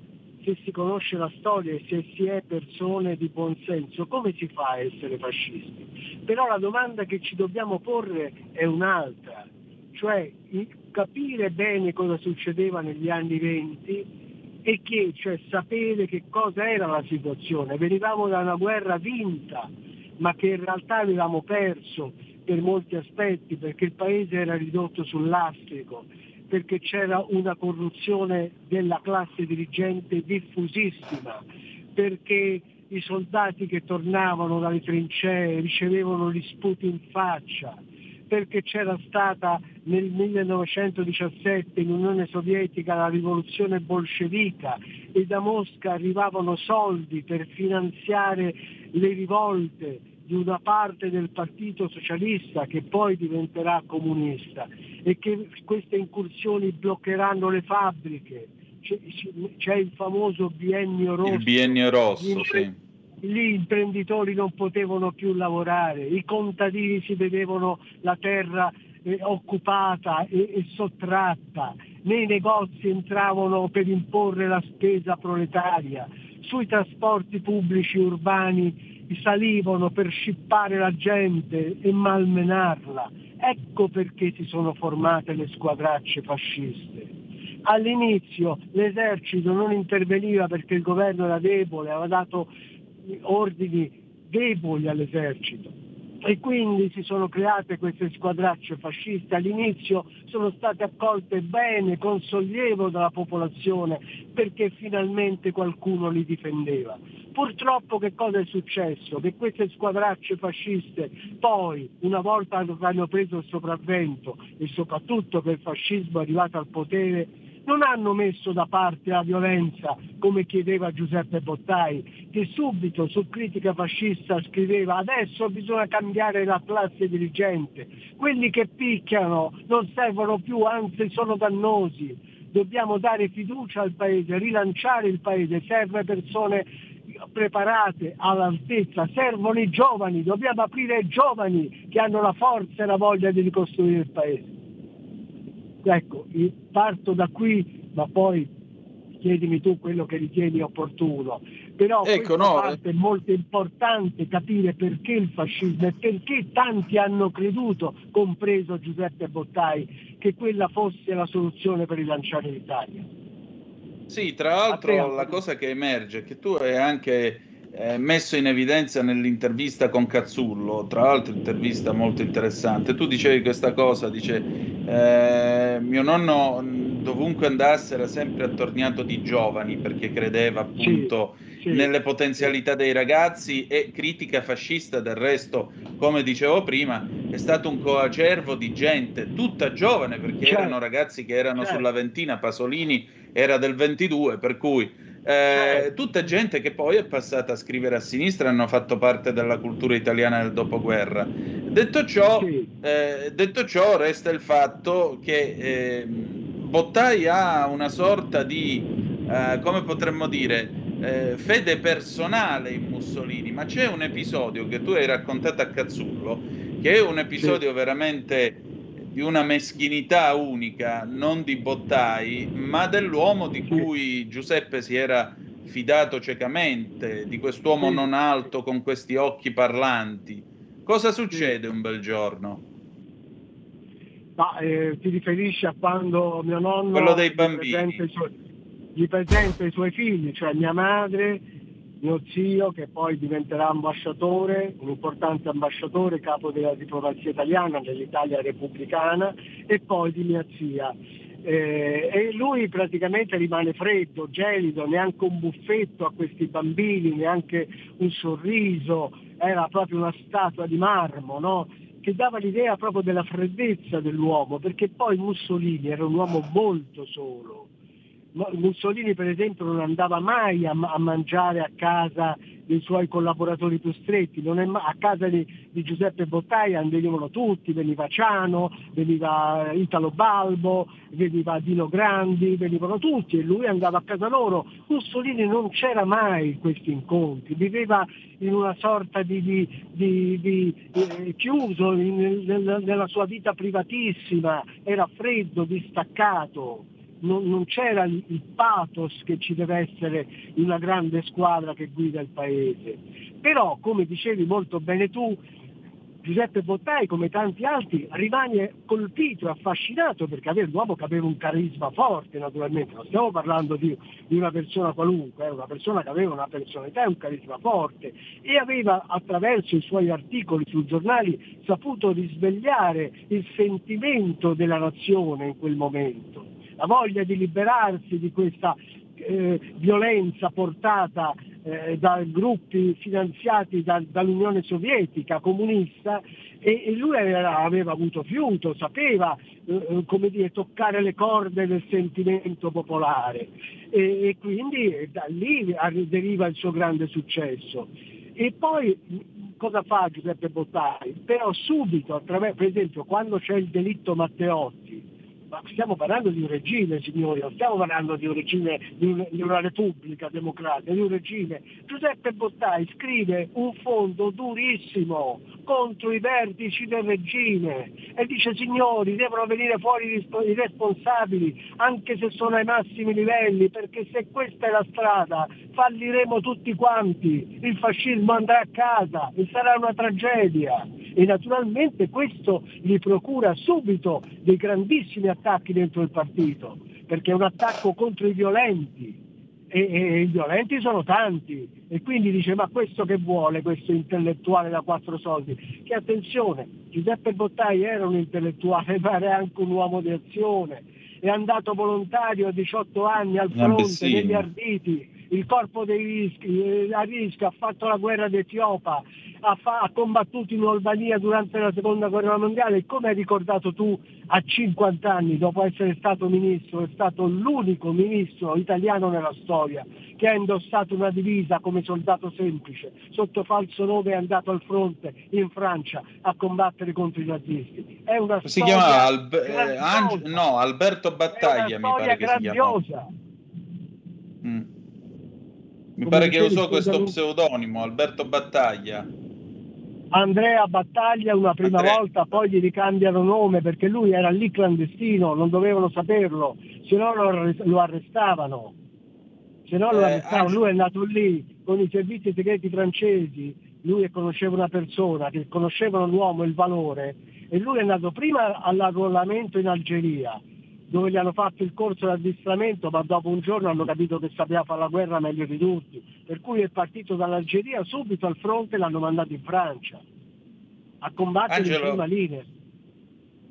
Se si conosce la storia e se si è persone di buon senso, come si fa a essere fascisti? Però la domanda che ci dobbiamo porre è un'altra, cioè capire bene cosa succedeva negli anni venti e che, cioè sapere che cosa era la situazione. Venivamo da una guerra vinta, ma che in realtà avevamo perso per molti aspetti, perché il paese era ridotto sul lastrico, perché c'era una corruzione della classe dirigente diffusissima, perché i soldati che tornavano dalle trincee ricevevano gli sputi in faccia, perché c'era stata nel 1917 in Unione Sovietica la rivoluzione bolscevica e da Mosca arrivavano soldi per finanziare le rivolte di una parte del Partito Socialista che poi diventerà comunista e che queste incursioni bloccheranno le fabbriche. C'è, c'è il famoso biennio rosso. Il biennio rosso, sì. Gli imprenditori non potevano più lavorare, i contadini si vedevano la terra eh, occupata e, e sottratta, nei negozi entravano per imporre la spesa proletaria, sui trasporti pubblici urbani salivano per scippare la gente e malmenarla. Ecco perché si sono formate le squadracce fasciste. All'inizio l'esercito non interveniva perché il governo era debole, aveva dato ordini deboli all'esercito e quindi si sono create queste squadracce fasciste. All'inizio sono state accolte bene, con sollievo dalla popolazione perché finalmente qualcuno li difendeva. Purtroppo che cosa è successo? Che queste squadracce fasciste poi, una volta che hanno preso il sopravvento e soprattutto che il fascismo è arrivato al potere, non hanno messo da parte la violenza come chiedeva Giuseppe Bottai, che subito su critica fascista scriveva adesso bisogna cambiare la classe dirigente, quelli che picchiano non servono più, anzi sono dannosi, dobbiamo dare fiducia al paese, rilanciare il paese, serve persone preparate all'altezza, servono i giovani, dobbiamo aprire ai giovani che hanno la forza e la voglia di ricostruire il paese. Ecco, parto da qui, ma poi chiedimi tu quello che ritieni opportuno. Però Ecco, no, parte è molto importante capire perché il fascismo e perché tanti hanno creduto, compreso Giuseppe Bottai, che quella fosse la soluzione per rilanciare l'Italia. Sì, tra l'altro la cosa che emerge è che tu hai anche eh, messo in evidenza nell'intervista con Cazzullo, tra l'altro intervista molto interessante, tu dicevi questa cosa, dice eh, mio nonno mh, dovunque andasse era sempre attorniato di giovani perché credeva appunto sì. nelle potenzialità dei ragazzi e critica fascista del resto, come dicevo prima, è stato un coacervo di gente tutta giovane perché Certo. erano ragazzi che erano Certo. sulla ventina, Pasolini era del 22, per cui eh, Certo. tutta gente che poi è passata a scrivere a sinistra e hanno fatto parte della cultura italiana del dopoguerra. Detto ciò, Sì. eh, detto ciò resta il fatto che eh, Bottai ha una sorta di, eh, come potremmo dire, eh, fede personale in Mussolini, ma c'è un episodio che tu hai raccontato a Cazzullo, che è un episodio veramente di una meschinità unica, non di Bottai, ma dell'uomo di cui Giuseppe si era fidato ciecamente, di quest'uomo non alto con questi occhi parlanti. Cosa succede un bel giorno? Ma eh, ti riferisci a quando mio nonno Quello dei gli bambini. presenta i suoi- gli presenta i suoi figli, cioè mia madre, mio zio che poi diventerà ambasciatore, un importante ambasciatore, capo della diplomazia italiana nell'Italia repubblicana, e poi di mia zia. Eh, e lui praticamente rimane freddo, gelido, neanche un buffetto a questi bambini, neanche un sorriso, era proprio una statua di marmo, no? che dava l'idea proprio della freddezza dell'uomo, perché poi Mussolini era un uomo molto solo. Mussolini per esempio non andava mai a, a mangiare a casa dei suoi collaboratori più stretti, ma- a casa di, di Giuseppe Bottai venivano tutti, veniva Ciano, veniva Italo Balbo, veniva Dino Grandi, venivano tutti e lui andava a casa loro. Mussolini non c'era mai in questi incontri, viveva in una sorta di, di- di- di, eh, chiuso in- nel- nella sua vita privatissima, era freddo, distaccato non, non c'era il, pathos che ci deve essere in una grande squadra che guida il paese. Però, come dicevi molto bene tu, Giuseppe Bottai, come tanti altri, rimane colpito e affascinato perché aveva un uomo che aveva un carisma forte, naturalmente, non stiamo parlando di, di una persona qualunque, è una persona che aveva una personalità e un carisma forte. E aveva attraverso i suoi articoli sui giornali saputo risvegliare il sentimento della nazione in quel momento la voglia di liberarsi di questa eh, violenza portata eh, da gruppi finanziati da- dall'Unione Sovietica comunista e, e lui era- aveva avuto fiuto, sapeva eh, come dire, toccare le corde del sentimento popolare e, e quindi eh, da lì deriva il suo grande successo. E poi cosa fa Giuseppe Bottai? Però subito, per esempio, quando c'è il delitto Matteotti, ma stiamo parlando di un regime, signori, non stiamo parlando di un regime, di, un- di una repubblica democratica, di un regime. Giuseppe Bottai scrive un fondo durissimo contro i vertici del regime e dice signori devono venire fuori i responsabili anche se sono ai massimi livelli perché se questa è la strada falliremo tutti quanti, il fascismo andrà a casa e sarà una tragedia e naturalmente questo gli procura subito dei grandissimi attacchi dentro il partito, perché è un attacco contro i violenti e, e i violenti sono tanti e quindi dice ma questo che vuole questo intellettuale da quattro soldi? Che attenzione, Giuseppe Bottai era un intellettuale ma era anche un uomo di azione, è andato volontario a 18 anni al fronte sì. negli Arditi, il corpo dei rischi, eh, a rischio, ha fatto la guerra d'Etiopa, ha, fa- ha combattuto in Albania durante la seconda guerra mondiale e come hai ricordato tu a 50 anni dopo essere stato ministro è stato l'unico ministro italiano nella storia che ha indossato una divisa come soldato semplice, sotto falso nome è andato al fronte in Francia a combattere contro i nazisti. È una Si storia chiamava Albe- eh. Ange- no, Alberto Battaglia, mi pare che si chiamava. grandiosa. Mm. Mi Come pare che usò questo pseudonimo, Alberto Battaglia. Andrea Battaglia una prima Andrea. volta, poi gli ricambiano nome perché lui era lì clandestino, non dovevano saperlo, se no lo, lo arrestavano. Se no lo Eh, arrestavano, anche- lui è nato lì con i servizi segreti francesi, lui conosceva una persona che conoscevano l'uomo e il valore e lui è andato prima all'arruolamento in Algeria dove gli hanno fatto il corso di addestramento ma dopo un giorno hanno capito che sapeva fare la guerra meglio di tutti, per cui è partito dall'Algeria subito al fronte e l'hanno mandato in Francia a combattere Angelo- in prima linea.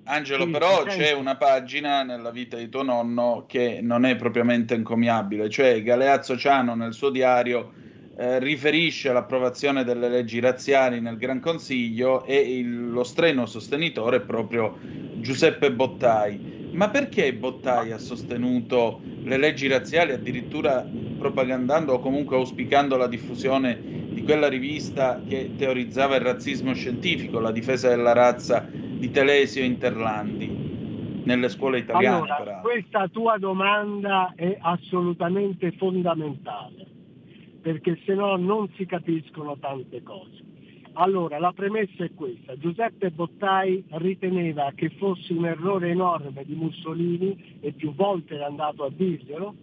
Angelo, Sì, però c'è una pagina nella vita di tuo nonno che non è propriamente encomiabile, cioè Galeazzo Ciano nel suo diario eh, riferisce l'approvazione delle leggi razziali nel Gran Consiglio e il- lo streno sostenitore è proprio Giuseppe Bottai. Ma perché Bottai ha sostenuto le leggi razziali addirittura propagandando o comunque auspicando la diffusione di quella rivista che teorizzava il razzismo scientifico, la difesa della razza di Telesio Interlandi, nelle scuole italiane Allora, questa tua domanda è assolutamente fondamentale, perché se no non si capiscono tante cose. Allora, la premessa è questa. Giuseppe Bottai riteneva che fosse un errore enorme di Mussolini e più volte è andato a dirglielo.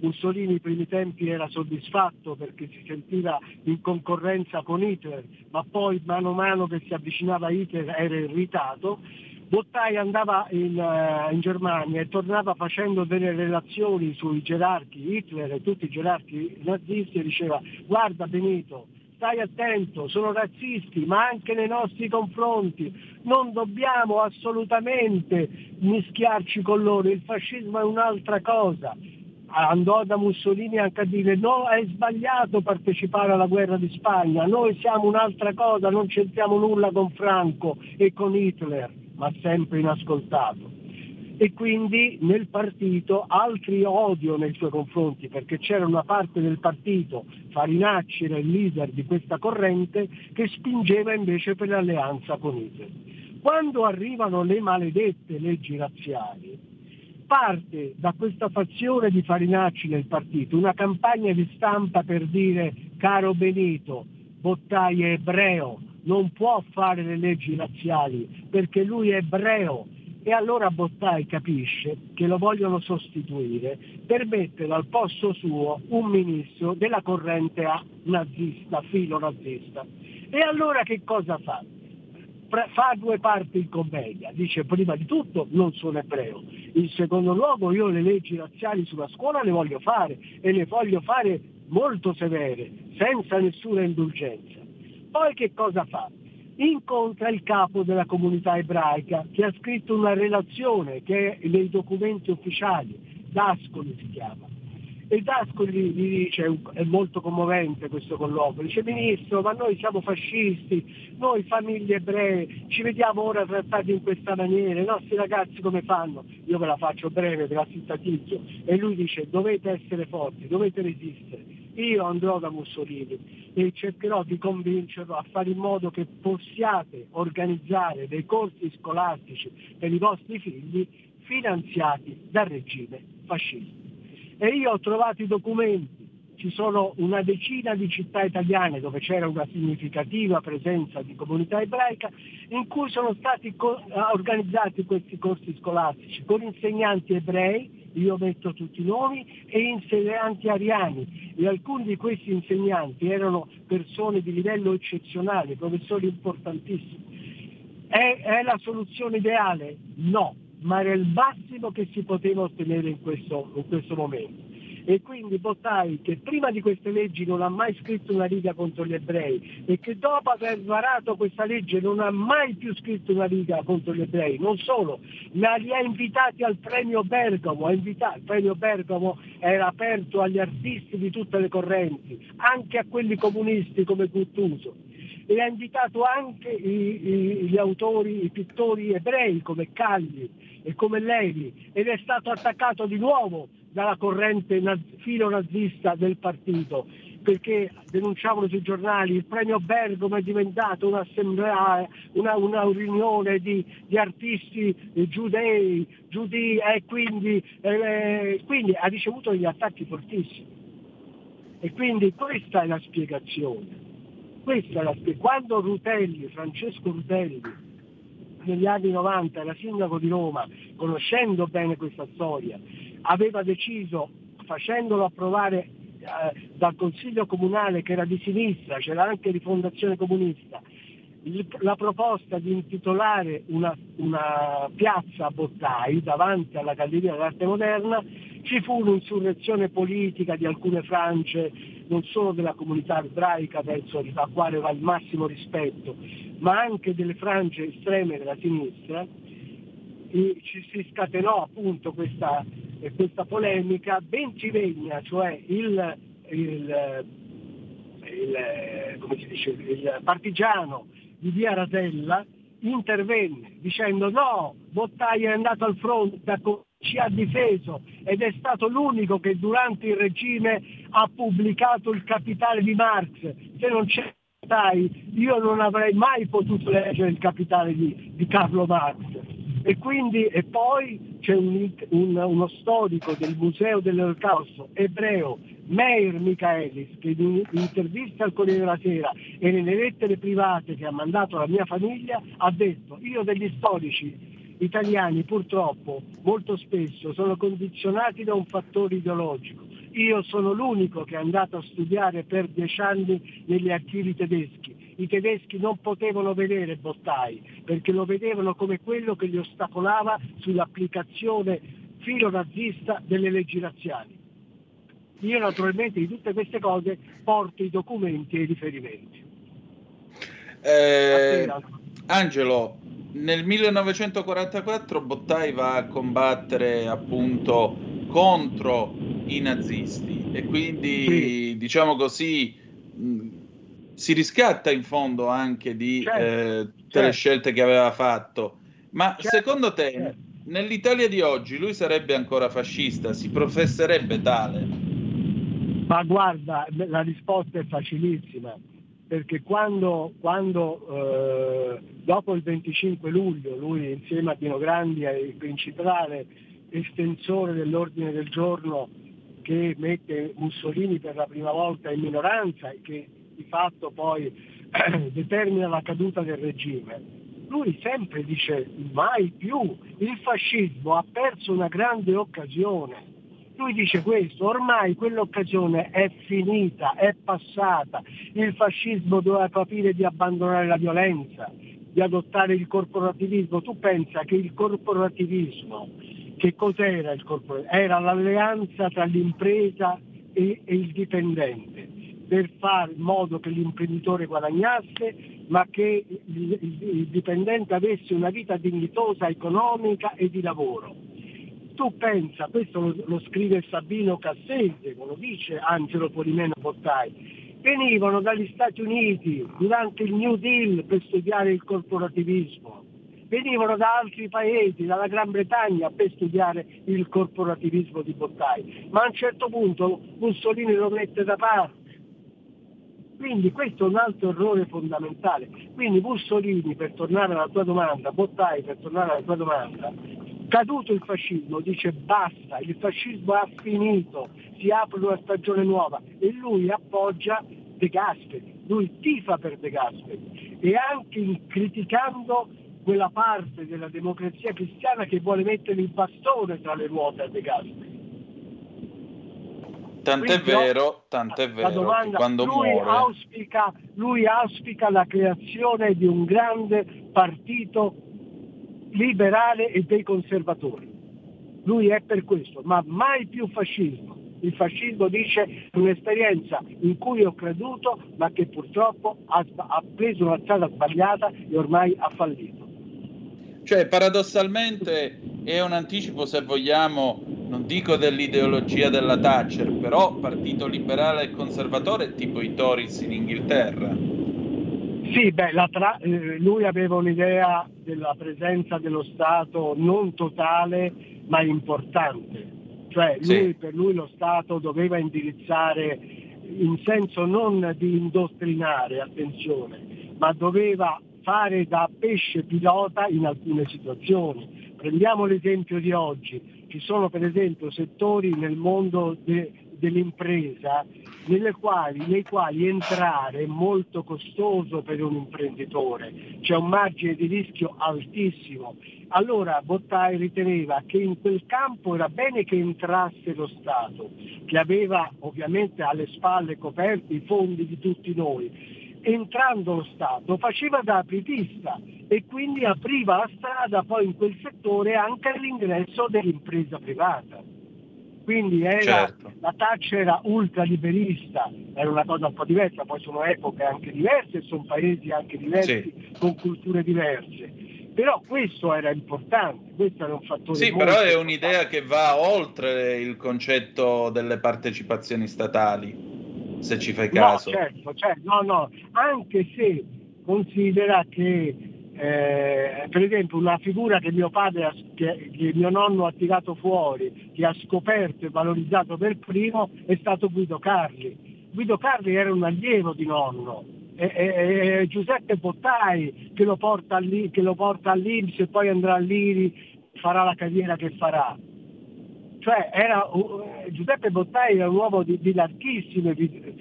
Mussolini ai primi tempi era soddisfatto perché si sentiva in concorrenza con Hitler, ma poi mano a mano che si avvicinava a Hitler era irritato. Bottai andava in, eh, in Germania e tornava facendo delle relazioni sui gerarchi Hitler e tutti i gerarchi nazisti e diceva guarda Benito, stai attento, sono razzisti, ma anche nei nostri confronti. Non dobbiamo assolutamente mischiarci con loro, il fascismo è un'altra cosa. Andò da Mussolini anche a dire no, è sbagliato partecipare alla guerra di Spagna, noi siamo un'altra cosa, non c'entriamo nulla con Franco e con Hitler, ma sempre inascoltato e quindi nel partito altri odio nei suoi confronti perché c'era una parte del partito, Farinacci era il leader di questa corrente, che spingeva invece per l'alleanza con Hitler. Quando arrivano le maledette leggi razziali, parte da questa fazione di Farinacci nel partito una campagna di stampa per dire caro Benito, Bottai è ebreo, non può fare le leggi razziali perché lui è ebreo e allora Bottai capisce che lo vogliono sostituire per mettere al posto suo un ministro della corrente nazista, filo nazista. E allora che cosa fa? Fa due parti in commedia, dice prima di tutto non sono ebreo, in secondo luogo io le leggi razziali sulla scuola le voglio fare e le voglio fare molto severe, senza nessuna indulgenza. Poi che cosa fa? incontra il capo della comunità ebraica che ha scritto una relazione che è nei documenti ufficiali, Dascoli si chiama. E Dascoli gli dice, è molto commovente questo colloquio, dice Ministro, ma noi siamo fascisti, noi famiglie ebree, ci vediamo ora trattati in questa maniera, i nostri ragazzi come fanno? Io ve la faccio breve, ve la sintetizzo. E lui dice, dovete essere forti, dovete resistere. Io andrò da Mussolini e cercherò di convincerlo a fare in modo che possiate organizzare dei corsi scolastici per i vostri figli finanziati dal regime fascista. E io ho trovato i documenti, ci sono una decina di città italiane dove c'era una significativa presenza di comunità ebraica in cui sono stati organizzati questi corsi scolastici con insegnanti ebrei, io metto tutti i nomi, e insegnanti ariani. E alcuni di questi insegnanti erano persone di livello eccezionale, professori importantissimi. È, è la soluzione ideale? No, ma era il massimo che si poteva ottenere in questo, in questo momento. E quindi Bottai, che prima di queste leggi non ha mai scritto una riga contro gli ebrei e che dopo aver varato questa legge non ha mai più scritto una riga contro gli ebrei, non solo, ma li ha invitati al premio Bergamo, il premio Bergamo era aperto agli artisti di tutte le correnti, anche a quelli comunisti come Guttuso e ha invitato anche i- i- gli autori, i pittori ebrei come Cagli e come Levi ed è stato attaccato di nuovo dalla corrente naz- filo nazista del partito perché denunciavano sui giornali il premio Bergamo è diventato un'assemblea, una, una riunione di, di artisti eh, giudei, giudei e quindi, eh, quindi ha ricevuto degli attacchi fortissimi. E quindi questa è la spiegazione. Questa è la spie- Quando Rutelli, Francesco Rutelli, negli anni 90 era sindaco di Roma, conoscendo bene questa storia, aveva deciso, facendolo approvare eh, dal Consiglio Comunale che era di sinistra, c'era anche rifondazione comunista, il- la proposta di intitolare una, una piazza a Bottai davanti alla Galleria dell'Arte Moderna, ci fu un'insurrezione politica di alcune frange, non solo della comunità ebraica, penso a quale va il massimo rispetto, ma anche delle frange estreme della sinistra, ci si scatenò appunto questa, eh, questa polemica, Bentivegna, cioè il, il, il, eh, come si dice, il partigiano di via Rasella, intervenne dicendo no, Bottai è andato al fronte, ci ha difeso ed è stato l'unico che durante il regime ha pubblicato il capitale di Marx. Se non c'è Bottai io non avrei mai potuto leggere il capitale di, di Carlo Marx. E quindi e poi c'è un- un- uno storico del Museo dell'Olocausto ebreo, Meir Michaelis, che in un'intervista al Corriere della Sera e nelle lettere private che ha mandato alla mia famiglia ha detto io degli storici italiani purtroppo molto spesso sono condizionati da un fattore ideologico. Io sono l'unico che è andato a studiare per dieci anni negli archivi tedeschi. I tedeschi non potevano vedere Bottai perché lo vedevano come quello che li ostacolava sull'applicazione filo nazista delle leggi razziali. Io naturalmente di tutte queste cose porto i documenti e i riferimenti. Eh, Angelo, nel 1944 Bottai va a combattere appunto contro i nazisti e quindi diciamo così si riscatta in fondo anche di Certo, eh, tutte le certo. scelte che aveva fatto. Ma Certo, secondo te certo. nell'Italia di oggi lui sarebbe ancora fascista? Si professerebbe tale? Ma guarda, la risposta è facilissima, perché quando, quando, eh, dopo il 25 luglio lui insieme a Dino Grandi è il principale estensore dell'ordine del giorno che mette Mussolini per la prima volta in minoranza e che di fatto poi determina la caduta del regime, lui sempre dice mai più, il fascismo ha perso una grande occasione. Lui dice questo, ormai quell'occasione è finita, è passata, il fascismo doveva capire di abbandonare la violenza, di adottare il corporativismo. Tu pensa che il corporativismo, che cos'era il corporativismo? Era l'alleanza tra l'impresa e, e il dipendente per fare in modo che l'imprenditore guadagnasse, ma che il, dipendente avesse una vita dignitosa, economica e di lavoro. Tu pensa, questo lo, lo scrive Sabino Cassese, lo dice Angelo Polimeno Bottai, venivano dagli Stati Uniti durante il New Deal per studiare il corporativismo, venivano da altri paesi, dalla Gran Bretagna per studiare il corporativismo di Bottai, ma a un certo punto Mussolini lo mette da parte. Quindi questo è un altro errore fondamentale. Quindi Mussolini, per tornare alla tua domanda, Bottai, per tornare alla tua domanda, caduto il fascismo, dice basta, il fascismo ha finito, si apre una stagione nuova e lui appoggia De Gasperi, lui tifa per De Gasperi e anche criticando quella parte della democrazia cristiana che vuole mettere il bastone tra le ruote a De Gasperi. Tant'è Quindi, vero, tant'è vero che domanda, quando lui, muore... auspica, lui auspica la creazione di un grande partito liberale e dei conservatori. Lui è per questo, ma mai più fascismo. Il fascismo dice un'esperienza in cui ho creduto ma che purtroppo ha, ha preso una strada sbagliata e ormai ha fallito. Cioè, paradossalmente è un anticipo, se vogliamo, non dico dell'ideologia della Thatcher, però partito liberale e conservatore tipo i Tories in Inghilterra. Sì, beh, tra- eh, lui aveva un'idea della presenza dello Stato non totale ma importante, cioè lui, Sì. per lui lo Stato doveva indirizzare in senso non di indostrinare, attenzione, ma doveva fare da pesce pilota in alcune situazioni. Prendiamo l'esempio di oggi, ci sono per esempio settori nel mondo de- dell'impresa quali, nei quali entrare è molto costoso per un imprenditore, c'è un margine di rischio altissimo. Allora Bottai riteneva che in quel campo era bene che entrasse lo Stato, che aveva ovviamente alle spalle coperti i fondi di tutti noi. Entrando lo Stato faceva da apripista e quindi apriva la strada poi in quel settore anche all'ingresso dell'impresa privata. Quindi era, Certo. la Thatcher era ultraliberista, era una cosa un po' diversa, poi sono epoche anche diverse, sono paesi anche diversi, con culture diverse. Però questo era importante, questo era un fattore Sì, però è importante. un'idea che va oltre il concetto delle partecipazioni statali, se ci fai caso. No, certo, certo, no, no, anche se considera che eh, per esempio una figura che mio padre, ha- che, che mio nonno ha tirato fuori, che ha scoperto e valorizzato per primo, è stato Guido Carli. Guido Carli era un allievo di nonno, e, e- e Giuseppe Bottai che lo porta, all'I- che lo porta all'Inps e poi andrà all'Iri, farà la carriera che farà. Cioè era, uh, Giuseppe Bottai era un uomo di, di larghissime,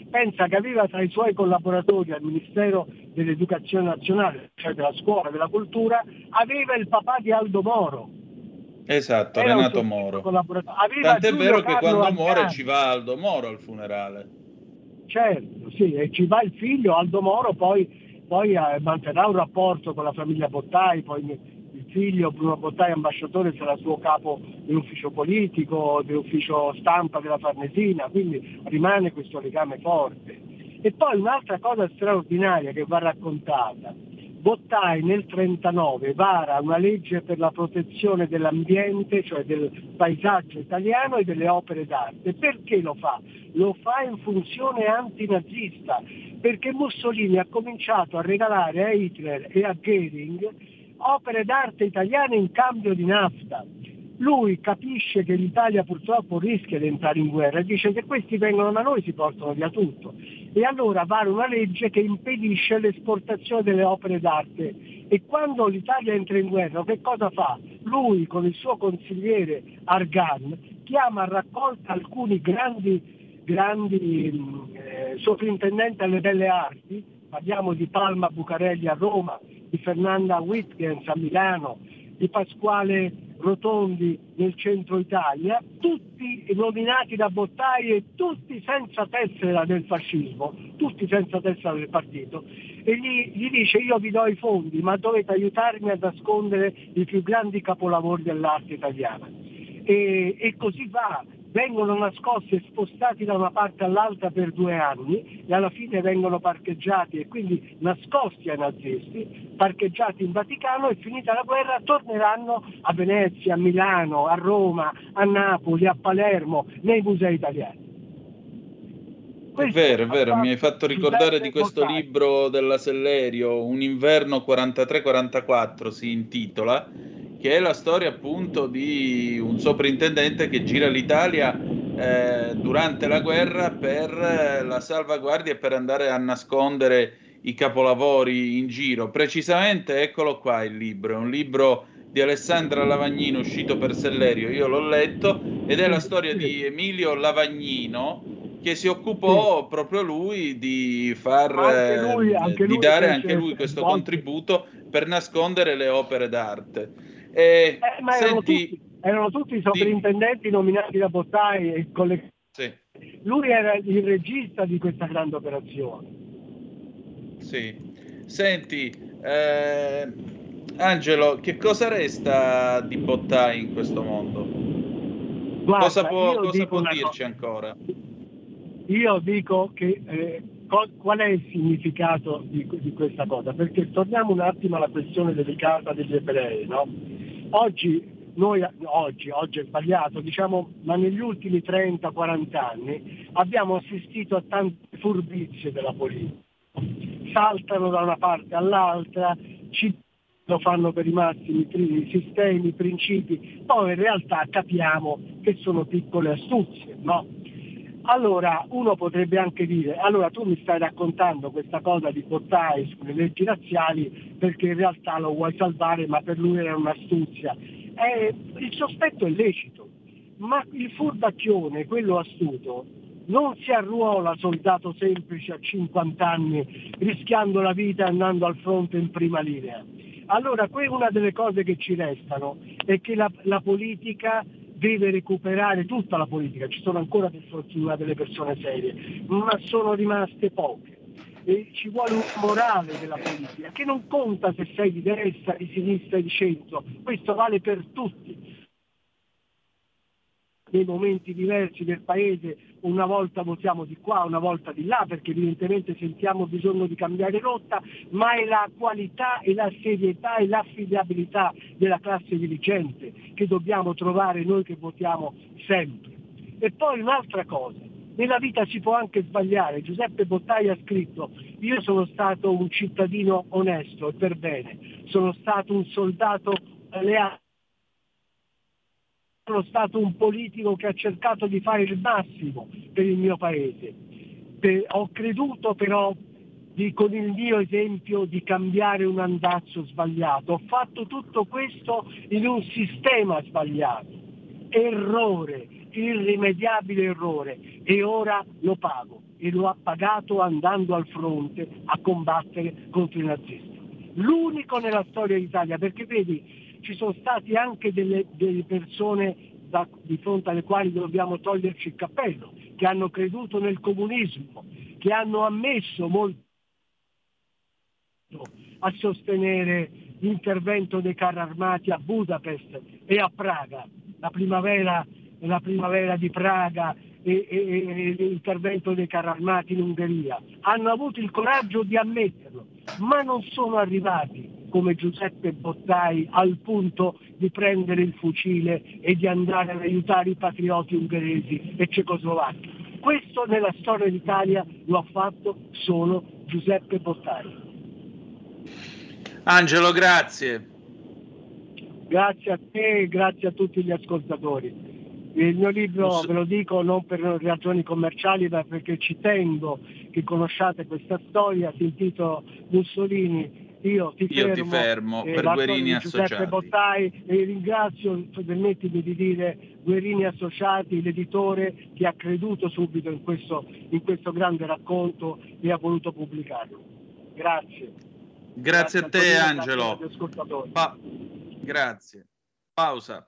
pensa che aveva tra i suoi collaboratori al Ministero dell'Educazione Nazionale, cioè della scuola, della cultura, aveva il papà di Aldo Moro. Esatto, Era Renato Moro. Tant'è Giulio vero che Carlo quando Alcani. muore ci va Aldo Moro al funerale. Certo, sì, e ci va il figlio Aldo Moro, poi, poi eh, manterrà un rapporto con la famiglia Bottai, poi il figlio Bruno Bottai ambasciatore sarà suo capo dell'ufficio politico, dell'ufficio stampa della Farnesina, quindi rimane questo legame forte. E poi un'altra cosa straordinaria che va raccontata, Bottai nel 1939 vara una legge per la protezione dell'ambiente, cioè del paesaggio italiano e delle opere d'arte. Perché lo fa? Lo fa in funzione antinazista, perché Mussolini ha cominciato a regalare a Hitler e a Goering opere d'arte italiane in cambio di nafta. Lui capisce che l'Italia purtroppo rischia di entrare in guerra e dice che questi vengono da noi si portano via tutto. E allora vara una legge che impedisce l'esportazione delle opere d'arte. E quando l'Italia entra in guerra, che cosa fa? Lui con il suo consigliere Argan chiama a raccolta alcuni grandi, grandi mh, eh, sovrintendenti alle belle arti, parliamo di Palma Bucarelli a Roma, di Fernanda Wittgens a Milano, di Pasquale Rotondi nel centro Italia, tutti nominati da Bottai e tutti senza tessera del fascismo, tutti senza tessera del partito, e gli, gli dice io vi do i fondi, ma dovete aiutarmi a nascondere i più grandi capolavori dell'arte italiana. E, e così va, vengono nascosti e spostati da una parte all'altra per due anni e alla fine vengono parcheggiati e quindi nascosti ai nazisti, parcheggiati in Vaticano e finita la guerra torneranno a Venezia, a Milano, a Roma, a Napoli, a Palermo, nei musei italiani. È vero, è vero, mi hai fatto ricordare di questo libro della Sellerio, Un inverno 43-44 si intitola, che è la storia appunto di un soprintendente che gira l'Italia eh, durante la guerra per eh, la salvaguardia e per andare a nascondere i capolavori in giro. Precisamente, eccolo qua il libro, è un libro di Alessandra Lavagnino uscito per Sellerio, io l'ho letto, ed è la storia di Emilio Lavagnino che si occupò proprio lui di far Anche lui- eh, anche di lui dare anche lui questo contributo per nascondere le opere d'arte. E, Eh, ma erano, senti, tutti, erano tutti i sovrintendenti nominati da Bottai e le- sì, lui era il regista di questa grande operazione. sì. Senti, eh, Angelo, che cosa resta di Bottai in questo mondo? Guarda, cosa può, cosa può dirci ancora? Io dico che eh, qual è il significato di, di questa cosa? Perché torniamo un attimo alla questione delicata degli ebrei, no? Oggi noi oggi, oggi è sbagliato, diciamo, ma negli ultimi 30-40 anni abbiamo assistito a tante furbizie della politica. Saltano da una parte all'altra, ci lo fanno per i massimi pri- sistemi, principi, poi in realtà capiamo che sono piccole astuzie, no? Allora uno potrebbe anche dire, allora tu mi stai raccontando questa cosa di Bottai sulle leggi razziali perché in realtà lo vuoi salvare ma per lui era un'astuzia. Eh, il sospetto è lecito, ma il furbacchione, quello astuto, non si arruola soldato semplice a 50 anni rischiando la vita andando al fronte in prima linea. Allora que- una delle cose che ci restano è che la, la politica deve recuperare tutta la politica, ci sono ancora per fortuna delle persone serie, ma sono rimaste poche. E ci vuole un morale della politica che non conta se sei di destra, di sinistra, di centro, questo vale per tutti. Nei momenti diversi del paese una volta votiamo di qua, una volta di là, perché evidentemente sentiamo bisogno di cambiare rotta, ma è la qualità e la serietà e l'affidabilità della classe dirigente che dobbiamo trovare noi che votiamo sempre. E poi un'altra cosa, nella vita si può anche sbagliare. Giuseppe Bottai ha scritto, io sono stato un cittadino onesto e per bene, sono stato un soldato leale sono stato un politico che ha cercato di fare il massimo per il mio paese. Per- ho creduto però di- con il mio esempio di cambiare un andazzo sbagliato. Ho fatto tutto questo in un sistema sbagliato. Errore, irrimediabile errore. E ora lo pago. E lo ha pagato andando al fronte a combattere contro i nazisti. L'unico nella storia d'Italia, perché vedi, ci sono stati anche delle, delle persone da- di fronte alle quali dobbiamo toglierci il cappello, che hanno creduto nel comunismo, che hanno ammesso molto a sostenere l'intervento dei carri armati a Budapest e a Praga, la primavera, la primavera di Praga e, e- e l'intervento dei carri armati in Ungheria. Hanno avuto il coraggio di ammetterlo, ma non sono arrivati come Giuseppe Bottai al punto di prendere il fucile e di andare ad aiutare i patrioti ungheresi e cecoslovacchi. Questo nella storia d'Italia lo ha fatto solo Giuseppe Bottai. Angelo, grazie. Grazie a te e grazie a tutti gli ascoltatori. Il mio libro, ve lo dico non per ragioni commerciali, ma perché ci tengo che conosciate questa storia, si intitola Mussolini, io ti Io fermo, ti fermo eh, per Guerini storia di Giuseppe Associati. Bottai e ringrazio, permettimi di dire, Guerini Associati, l'editore che ha creduto subito in questo, in questo grande racconto e ha voluto pubblicarlo. Grazie. Grazie a te, grazie Angelo. Pa- grazie. Pausa.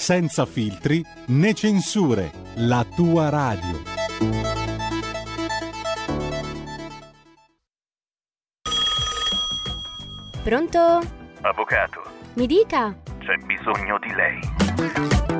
senza filtri né censure, la tua radio. Pronto? Avvocato, Mi dica. c'è bisogno di lei.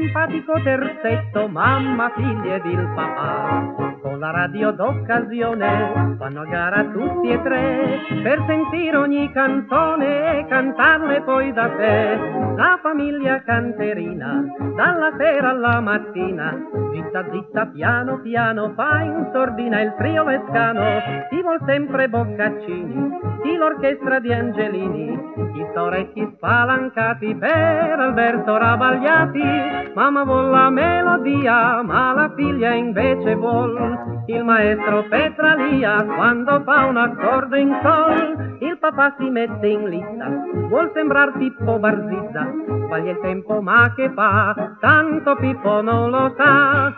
Simpatico terzetto, mamma, figlia ed il papà. Con la radio d'occasione fanno a gara tutti e tre per sentire ogni canzone e cantarle poi da sé. La famiglia canterina, dalla sera alla mattina, zitta zitta piano piano fa in sordina il trio vescano. Chi vuol sempre Boccaccini, chi l'orchestra di Angelini, chi orecchi spalancati per Alberto Rabagliati. Mamma vuol la melodia, ma la figlia invece vuol il maestro Petralia quando fa un accordo in sol. Il papà si mette in lista, vuol sembrar Pippo Barzizza, sbaglia il tempo ma che fa, tanto Pippo non lo sa.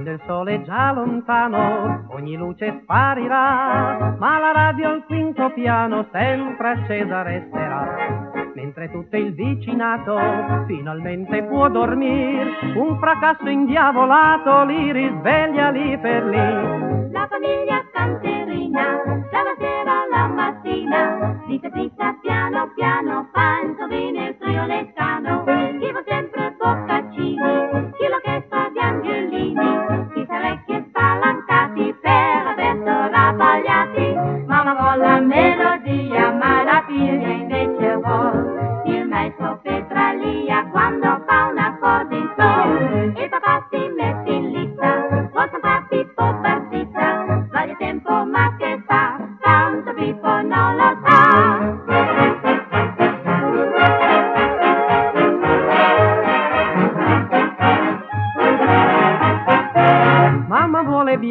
Quando il sole è già lontano, ogni luce sparirà, ma la radio al quinto piano sempre accesa resterà. Mentre tutto il vicinato finalmente può dormire, un fracasso indiavolato li risveglia lì per lì. La famiglia canterina, dalla sera alla mattina, zitta zitta piano piano, fa insovine il trio lescano. Chi va sempre Boccaccini,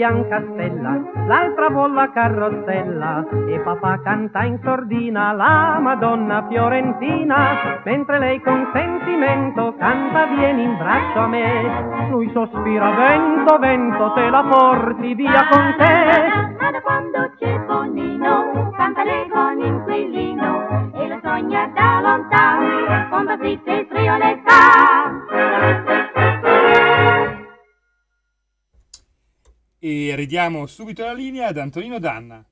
Biancastella, l'altra vola carrozzella e papà canta in sordina la Madonna Fiorentina, mentre lei con sentimento canta vieni in braccio a me. Lui sospira vento, vento, te la porti via con te. Quando c'è Bonino, canta lei con inquilino e la sogna da lontano, con basita e frioletta. E ridiamo subito la linea ad Antonino Danna.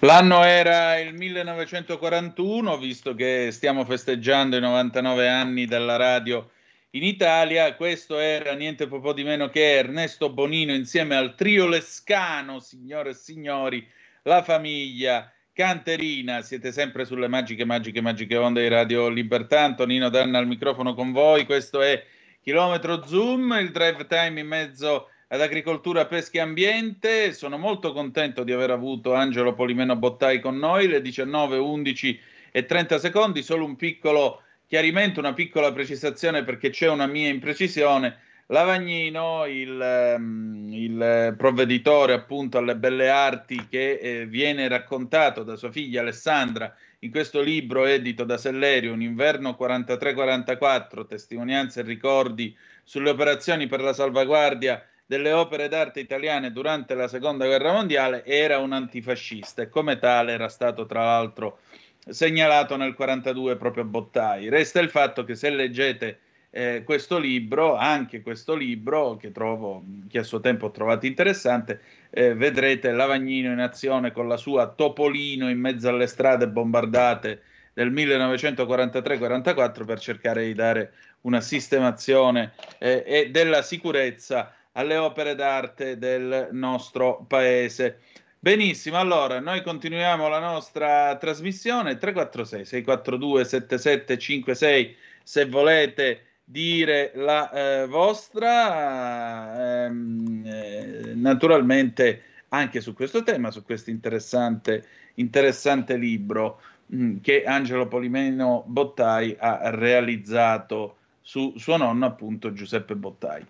L'anno era il 1941, visto che stiamo festeggiando i 99 anni della radio in Italia. Questo era niente po' di meno che Ernesto Bonino insieme al trio Lescano, signore e signori, la famiglia Canterina. Siete sempre sulle magiche, magiche, magiche onde di Radio Libertà. Antonino Danna al microfono con voi. Questo è Chilometro Zoom, il drive time in mezzo ad agricoltura, pesca e ambiente. Sono molto contento di aver avuto Angelo Polimeno Bottai con noi, le 19, 11 e 30 secondi. Solo un piccolo chiarimento, una piccola precisazione perché c'è una mia imprecisione. Lavagnino, il, ehm, il provveditore appunto alle belle arti che eh, viene raccontato da sua figlia Alessandra in questo libro edito da Sellerio, Un inverno 43-44, testimonianze e ricordi sulle operazioni per la salvaguardia delle opere d'arte italiane durante la seconda guerra mondiale, era un antifascista e come tale era stato tra l'altro segnalato nel 42 proprio a Bottai. Resta il fatto che se leggete eh, questo libro, anche questo libro che trovo, che a suo tempo ho trovato interessante, eh, vedrete Lavagnino in azione con la sua Topolino in mezzo alle strade bombardate del 1943-44 per cercare di dare una sistemazione eh, e della sicurezza alle opere d'arte del nostro paese. Benissimo, allora noi continuiamo la nostra trasmissione 346 642 7756 se volete dire la eh, vostra ehm, eh, naturalmente anche su questo tema, su questo interessante, interessante libro mh, che Angelo Polimeno Bottai ha realizzato su suo nonno appunto Giuseppe Bottai.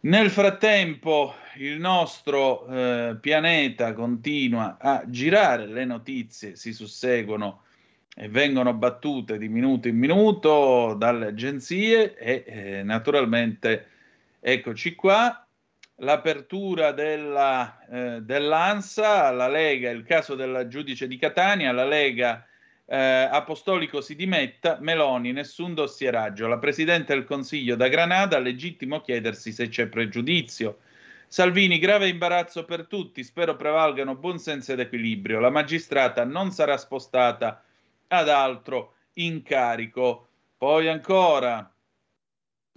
Nel frattempo il nostro eh, pianeta continua a girare, le notizie si susseguono e vengono battute di minuto in minuto dalle agenzie e eh, naturalmente eccoci qua l'apertura della, eh, dell'ANSA, la Lega, il caso del giudice di Catania, la Lega eh, Apostolico si dimetta, Meloni nessun dossieraggio, la Presidente del Consiglio da Granada, legittimo chiedersi se c'è pregiudizio. Salvini, grave imbarazzo per tutti, spero prevalgano buonsenso ed equilibrio. La magistrata non sarà spostata ad altro incarico. Poi ancora,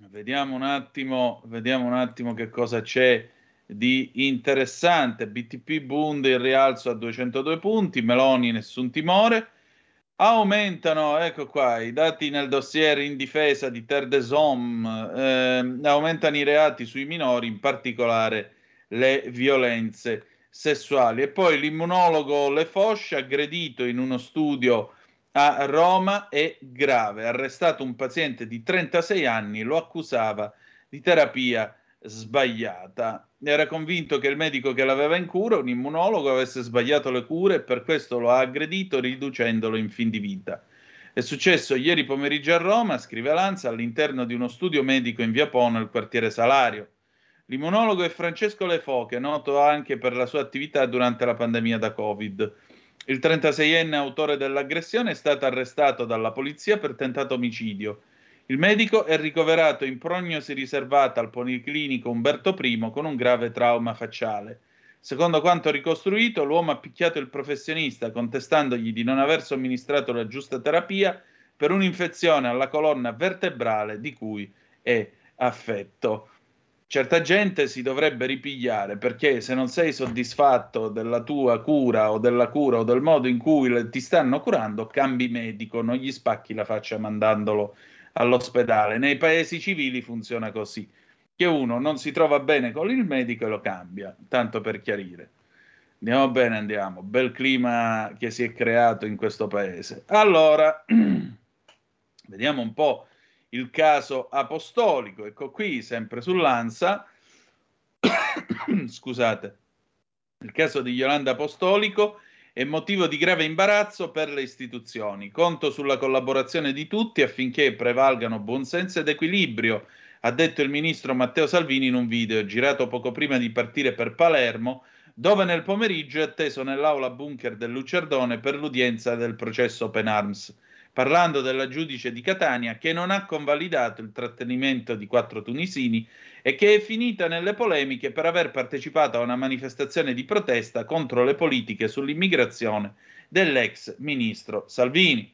vediamo un attimo, vediamo un attimo che cosa c'è di interessante. BTP Bund in rialzo a 202 punti, Meloni nessun timore. Aumentano, ecco qua, i dati nel dossier in difesa di Terre des Hommes, eh, aumentano i reati sui minori, in particolare le violenze sessuali. E poi l'immunologo Le Fosce, aggredito in uno studio a Roma, è grave. Arrestato un paziente di 36 anni, lo accusava di terapia sbagliata. Era convinto che il medico che l'aveva in cura, un immunologo, avesse sbagliato le cure e per questo lo ha aggredito riducendolo in fin di vita. È successo ieri pomeriggio a Roma, scrive Lanza, all'interno di uno studio medico in via Po nel quartiere Salario. L'immunologo è Francesco Le Foche, noto anche per la sua attività durante la pandemia da Covid. Il 36enne autore dell'aggressione è stato arrestato dalla polizia per tentato omicidio. Il medico è ricoverato in prognosi riservata al Policlinico Umberto I con un grave trauma facciale. Secondo quanto ricostruito, l'uomo ha picchiato il professionista contestandogli di non aver somministrato la giusta terapia per un'infezione alla colonna vertebrale di cui è affetto. Certa gente si dovrebbe ripigliare perché se non sei soddisfatto della tua cura o della cura o del modo in cui ti stanno curando, cambi medico, non gli spacchi la faccia mandandolo all'ospedale. Nei paesi civili funziona così, che uno non si trova bene con il medico e lo cambia, tanto per chiarire. Andiamo bene, andiamo. Bel clima che si è creato in questo paese. Allora, vediamo un po' il caso apostolico. Ecco qui, sempre sull'ANSA, scusate, il caso di Yolanda Apostolico è motivo di grave imbarazzo per le istituzioni. Conto sulla collaborazione di tutti affinché prevalgano buonsenso ed equilibrio, ha detto il ministro Matteo Salvini in un video girato poco prima di partire per Palermo, dove nel pomeriggio è atteso nell'aula bunker del Lucerdone per l'udienza del processo Open Arms, parlando della giudice di Catania che non ha convalidato il trattenimento di quattro tunisini e che è finita nelle polemiche per aver partecipato a una manifestazione di protesta contro le politiche sull'immigrazione dell'ex ministro Salvini.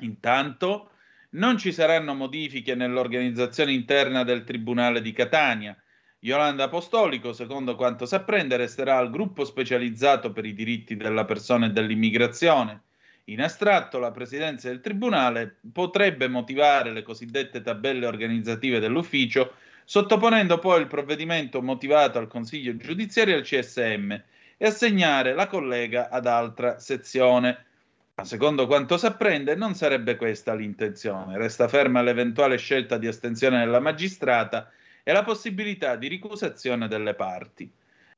Intanto non ci saranno modifiche nell'organizzazione interna del Tribunale di Catania. Yolanda Apostolico, secondo quanto si resterà al gruppo specializzato per i diritti della persona e dell'immigrazione. In astratto, la presidenza del Tribunale potrebbe motivare le cosiddette tabelle organizzative dell'ufficio, sottoponendo poi il provvedimento motivato al Consiglio giudiziario e al CSM e assegnare la collega ad altra sezione. Ma secondo quanto si apprende, non sarebbe questa l'intenzione. Resta ferma l'eventuale scelta di astensione della magistrata e la possibilità di ricusazione delle parti.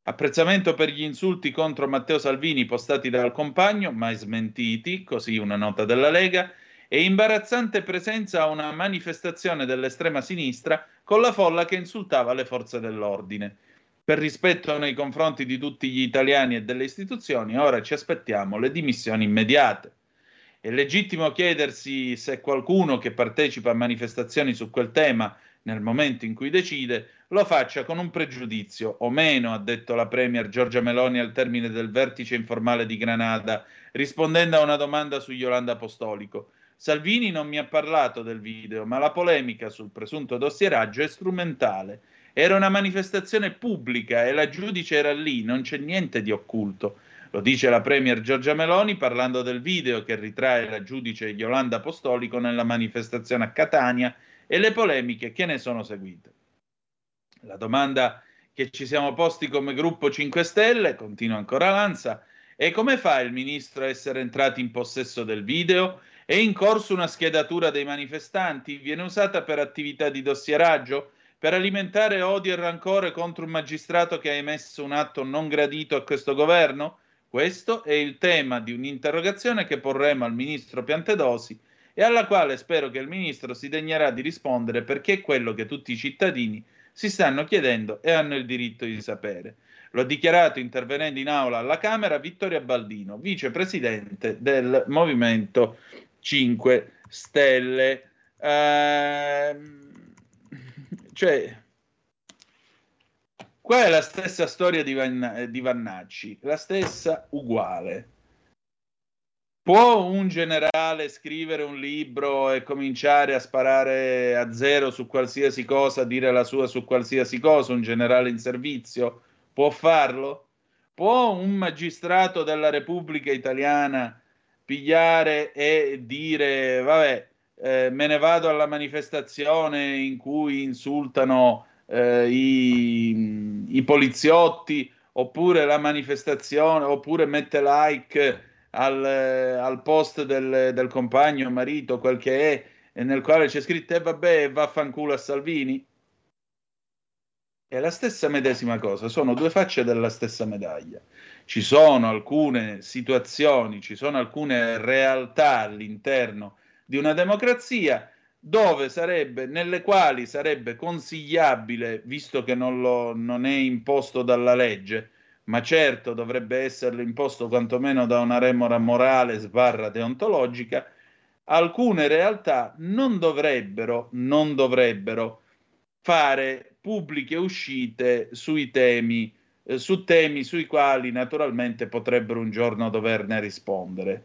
Apprezzamento per gli insulti contro Matteo Salvini postati dal compagno, mai smentiti, così una nota della Lega, e imbarazzante presenza a una manifestazione dell'estrema sinistra con la folla che insultava le forze dell'ordine. Per rispetto nei confronti di tutti gli italiani e delle istituzioni, ora ci aspettiamo le dimissioni immediate. È legittimo chiedersi se qualcuno che partecipa a manifestazioni su quel tema nel momento in cui decide lo faccia con un pregiudizio o meno, ha detto la Premier Giorgia Meloni al termine del vertice informale di Granada, rispondendo a una domanda su Yolanda Apostolico. Salvini non mi ha parlato del video, ma la polemica sul presunto dossieraggio è strumentale. Era una manifestazione pubblica e la giudice era lì, non c'è niente di occulto. Lo dice la Premier Giorgia Meloni parlando del video che ritrae la giudice Yolanda Apostolico nella manifestazione a Catania e le polemiche che ne sono seguite. La domanda che ci siamo posti come gruppo 5 Stelle, continua ancora Lanza, è come fa il ministro a essere entrato in possesso del video? È in corso una schedatura dei manifestanti? Viene usata per attività di dossieraggio? Per alimentare odio e rancore contro un magistrato che ha emesso un atto non gradito a questo governo? Questo è il tema di un'interrogazione che porremo al ministro Piantedosi e alla quale spero che il ministro si degnerà di rispondere perché è quello che tutti i cittadini si stanno chiedendo e hanno il diritto di sapere. Lo ha dichiarato intervenendo in aula alla Camera Vittoria Baldino, vicepresidente del Movimento 5 Stelle. Ehm, cioè, qua è la stessa storia di, Vanna- di Vannacci, la stessa uguale. Può un generale scrivere un libro e cominciare a sparare a zero su qualsiasi cosa, dire la sua su qualsiasi cosa, un generale in servizio? Può farlo? Può un magistrato della Repubblica Italiana pigliare e dire, vabbè, eh, me ne vado alla manifestazione in cui insultano eh, i, i poliziotti, oppure la manifestazione, oppure mette like al, al post del, del compagno, marito, quel che è, nel quale c'è scritto, e vabbè, vaffanculo a Salvini. È la stessa medesima cosa, sono due facce della stessa medaglia. Ci sono alcune situazioni, ci sono alcune realtà all'interno di una democrazia dove sarebbe, nelle quali sarebbe consigliabile, visto che non, lo, non è imposto dalla legge, ma certo dovrebbe esserlo imposto quantomeno da una remora morale sbarra deontologica, alcune realtà non dovrebbero, non dovrebbero fare pubbliche uscite sui temi, eh, su temi sui quali naturalmente potrebbero un giorno doverne rispondere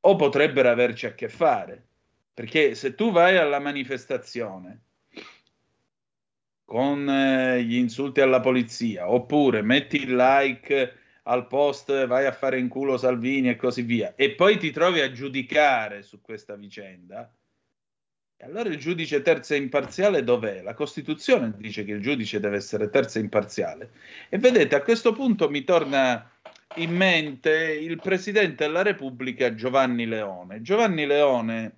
o potrebbero averci a che fare. Perché se tu vai alla manifestazione con eh, gli insulti alla polizia, oppure metti il like al post, vai a fare in culo Salvini e così via, e poi ti trovi a giudicare su questa vicenda, allora il giudice terzo e imparziale dov'è? La Costituzione dice che il giudice deve essere terzo e imparziale. E vedete, a questo punto mi torna in mente il presidente della Repubblica Giovanni Leone. Giovanni Leone,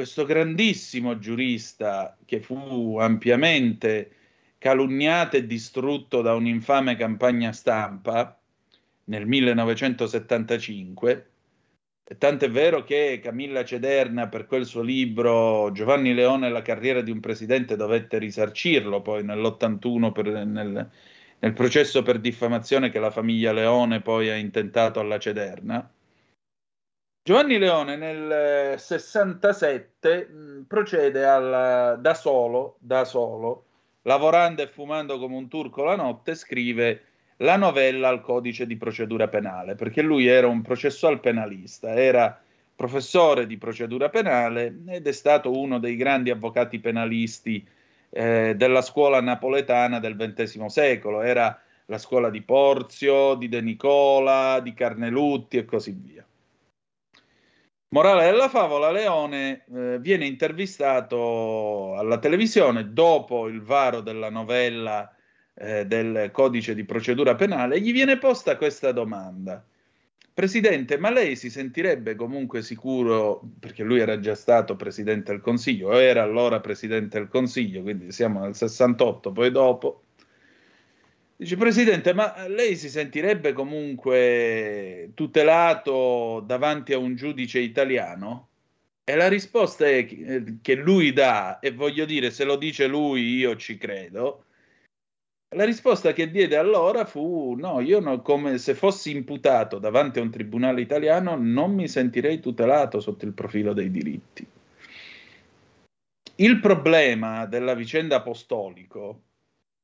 questo grandissimo giurista che fu ampiamente calunniato e distrutto da un'infame campagna stampa nel 1975. E Tant'è vero che Camilla Cederna, per quel suo libro Giovanni Leone e la carriera di un presidente, dovette risarcirlo poi nell'81 per- nel, nel processo per diffamazione che la famiglia Leone poi ha intentato alla Cederna. Giovanni Leone nel eh, 67 mh, procede al- da solo, da solo, lavorando e fumando come un turco la notte, scrive la novella al codice di procedura penale, perché lui era un processual penalista, era professore di procedura penale ed è stato uno dei grandi avvocati penalisti eh, della scuola napoletana del XX secolo, era la scuola di Porzio, di De Nicola, di Carnelutti e così via. Morale della favola, Leone eh, viene intervistato alla televisione dopo il varo della novella eh, del codice di procedura penale gli viene posta questa domanda. Presidente, ma lei si sentirebbe comunque sicuro, perché lui era già stato Presidente del Consiglio, era allora Presidente del Consiglio, quindi siamo nel 68, poi dopo, Dice, Presidente, ma lei si sentirebbe comunque tutelato davanti a un giudice italiano? E la risposta è che che lui dà, e voglio dire, se lo dice lui io ci credo, la risposta che diede allora fu no, io no- come se fossi imputato davanti a un tribunale italiano non mi sentirei tutelato sotto il profilo dei diritti. Il problema della vicenda apostolico,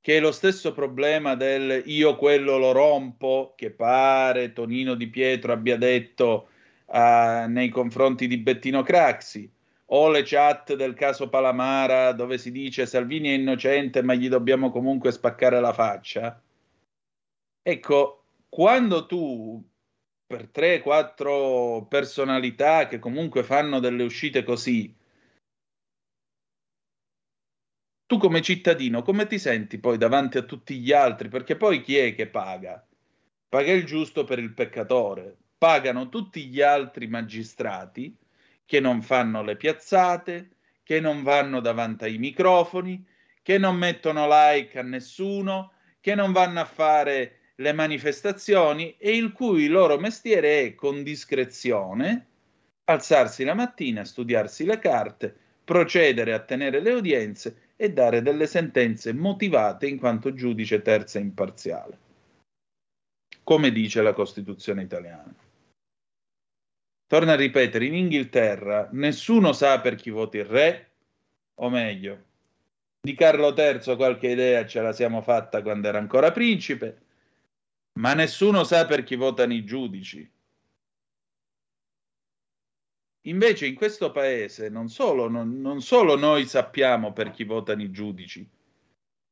che è lo stesso problema del io quello lo rompo, che pare Tonino Di Pietro abbia detto ah, nei confronti di Bettino Craxi, o le chat del caso Palamara dove si dice Salvini è innocente ma gli dobbiamo comunque spaccare la faccia. Ecco, quando tu per 3-4 personalità che comunque fanno delle uscite così, tu come cittadino come ti senti poi davanti a tutti gli altri? Perché poi chi è che paga? Paga il giusto per il peccatore, pagano tutti gli altri magistrati che non fanno le piazzate, che non vanno davanti ai microfoni, che non mettono like a nessuno, che non vanno a fare le manifestazioni e il cui loro mestiere è con discrezione alzarsi la mattina, studiarsi le carte, procedere a tenere le udienze e dare delle sentenze motivate in quanto giudice terza imparziale, come dice la Costituzione italiana. Torna a ripetere, in Inghilterra nessuno sa per chi voti il re, o meglio, di Carlo III qualche idea ce la siamo fatta quando era ancora principe, ma nessuno sa per chi votano i giudici. Invece in questo paese non solo, non, non solo noi sappiamo per chi votano i giudici,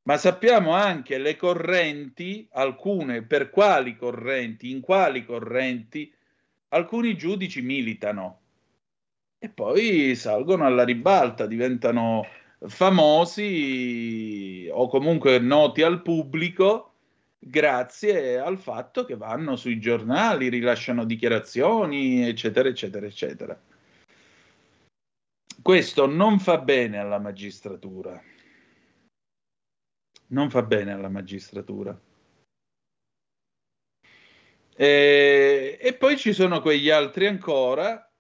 ma sappiamo anche le correnti, alcune per quali correnti, in quali correnti alcuni giudici militano e poi salgono alla ribalta, diventano famosi o comunque noti al pubblico grazie al fatto che vanno sui giornali, rilasciano dichiarazioni, eccetera, eccetera, eccetera. Questo non fa bene alla magistratura. Non fa bene alla magistratura. E, e poi ci sono quegli altri ancora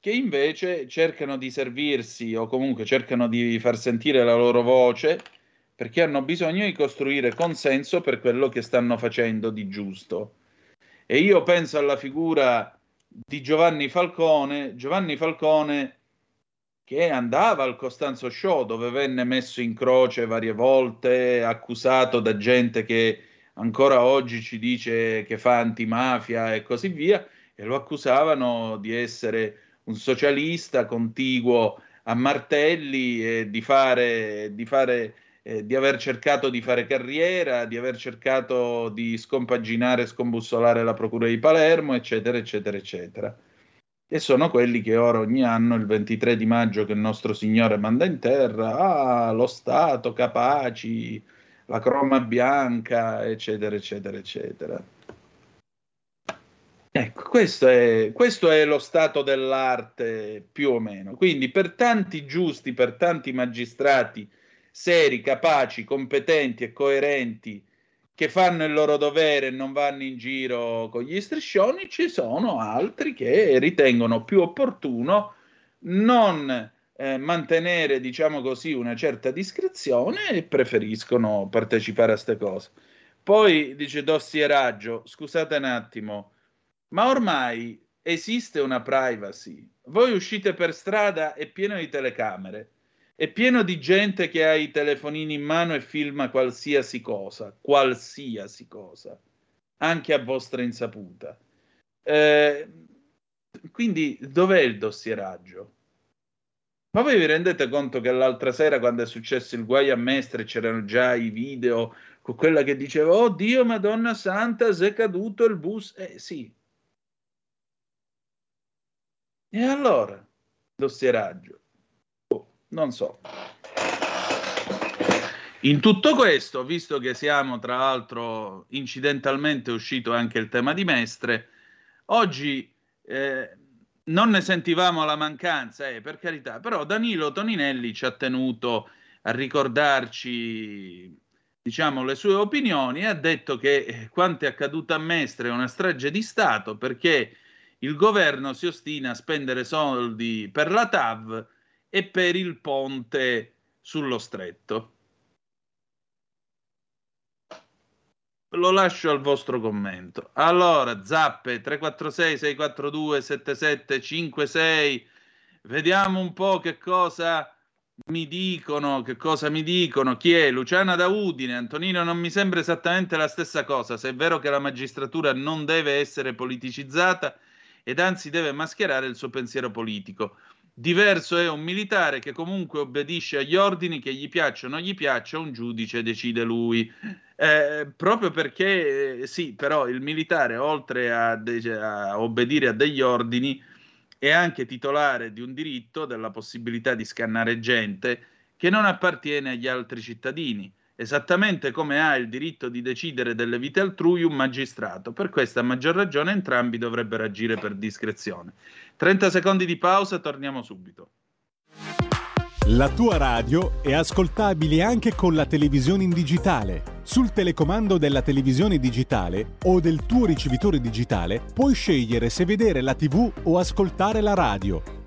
che invece cercano di servirsi o comunque cercano di far sentire la loro voce perché hanno bisogno di costruire consenso per quello che stanno facendo di giusto. E io penso alla figura di Giovanni Falcone, Giovanni Falcone che andava al Costanzo Show dove venne messo in croce varie volte, accusato da gente che ancora oggi ci dice che fa antimafia e così via, e lo accusavano di essere un socialista contiguo a Martelli e di fare, di fare eh, di aver cercato di fare carriera, di aver cercato di scompaginare e scombussolare la Procura di Palermo, eccetera, eccetera, eccetera. E sono quelli che ora ogni anno, il 23 di maggio, che il nostro Signore manda in terra, ah, lo Stato, capaci, la croma bianca, eccetera, eccetera, eccetera. Ecco, questo è, questo è lo stato dell'arte più o meno. Quindi per tanti giusti, per tanti magistrati seri, capaci, competenti e coerenti che fanno il loro dovere e non vanno in giro con gli striscioni, ci sono altri che ritengono più opportuno non eh, mantenere, diciamo così, una certa discrezione e preferiscono partecipare a queste cose. Poi dice Dossieraggio, scusate un attimo, ma ormai esiste una privacy. Voi uscite per strada, è pieno di telecamere, è pieno di gente che ha i telefonini in mano e filma qualsiasi cosa, qualsiasi cosa, anche a vostra insaputa. Eh, quindi dov'è il dossieraggio? Ma voi vi rendete conto che l'altra sera, quando è successo il guai a Mestre, c'erano già i video con quella che diceva: Oh Dio, Madonna Santa, se è caduto il bus. Eh sì. E allora? Dossieraggio. Non so. In tutto questo, visto che siamo tra l'altro incidentalmente uscito anche il tema di Mestre, oggi eh, non ne sentivamo la mancanza, eh, per carità, però Danilo Toninelli ci ha tenuto a ricordarci, diciamo, le sue opinioni e ha detto che eh, quanto è accaduto a Mestre è una strage di Stato perché il governo si ostina a spendere soldi per la TAV e per il ponte sullo stretto. Lo lascio al vostro commento. Allora, zappe 346 642 7756. Vediamo un po' che cosa mi dicono, che cosa mi dicono. Chi è? Luciana da Udine. Antonino non mi sembra esattamente la stessa cosa, se è vero che la magistratura non deve essere politicizzata ed anzi deve mascherare il suo pensiero politico. Diverso è un militare che comunque obbedisce agli ordini che gli piacciono o non gli piaccia, un giudice decide lui. Eh, proprio perché, eh, sì, però il militare, oltre a, de- a obbedire a degli ordini, è anche titolare di un diritto, della possibilità di scannare gente che non appartiene agli altri cittadini, esattamente come ha il diritto di decidere delle vite altrui un magistrato. Per questa maggior ragione entrambi dovrebbero agire per discrezione. 30 secondi di pausa, torniamo subito. La tua radio è ascoltabile anche con la televisione in digitale. Sul telecomando della televisione digitale o del tuo ricevitore digitale puoi scegliere se vedere la TV o ascoltare la radio.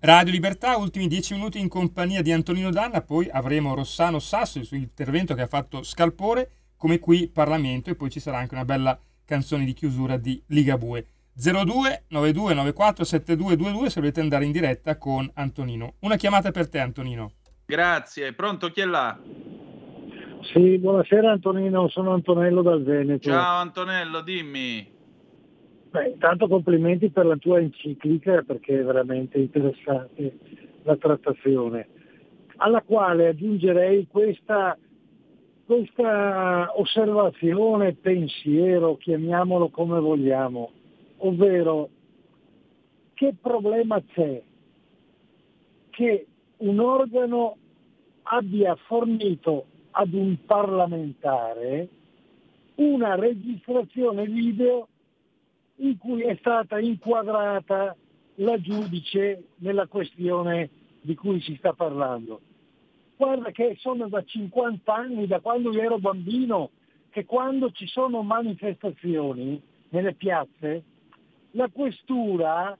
Radio Libertà, ultimi dieci minuti in compagnia di Antonino Danna, poi avremo Rossano Sasso, il suo intervento che ha fatto Scalpore, come qui Parlamento, e poi ci sarà anche una bella canzone di chiusura di Ligabue. 02 92 94 7222 se volete andare in diretta con Antonino. Una chiamata per te Antonino. Grazie. Pronto, chi è là? Sì, buonasera Antonino, sono Antonello dal Veneto. Ciao Antonello, dimmi. Beh, intanto complimenti per la tua enciclica perché è veramente interessante la trattazione, alla quale aggiungerei questa, questa osservazione, pensiero, chiamiamolo come vogliamo, ovvero che problema c'è che un organo abbia fornito ad un parlamentare una registrazione video in cui è stata inquadrata la giudice nella questione di cui si sta parlando. Guarda che sono da 50 anni, da quando io ero bambino, che quando ci sono manifestazioni nelle piazze, la questura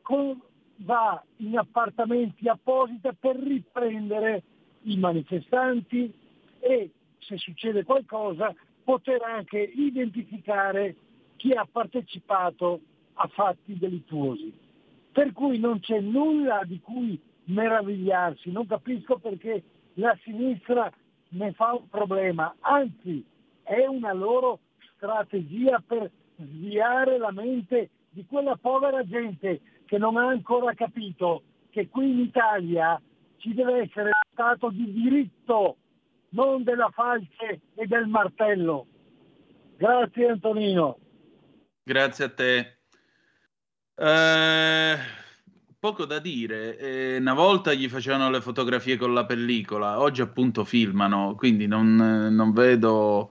con- va in appartamenti apposita per riprendere i manifestanti e se succede qualcosa poter anche identificare chi ha partecipato a fatti delittuosi. Per cui non c'è nulla di cui meravigliarsi, non capisco perché la sinistra ne fa un problema, anzi è una loro strategia per sviare la mente di quella povera gente che non ha ancora capito che qui in Italia ci deve essere Stato di diritto, non della falce e del martello. Grazie Antonino. Grazie a te. Eh, poco da dire. Eh, una volta gli facevano le fotografie con la pellicola, oggi appunto filmano, quindi non, non vedo,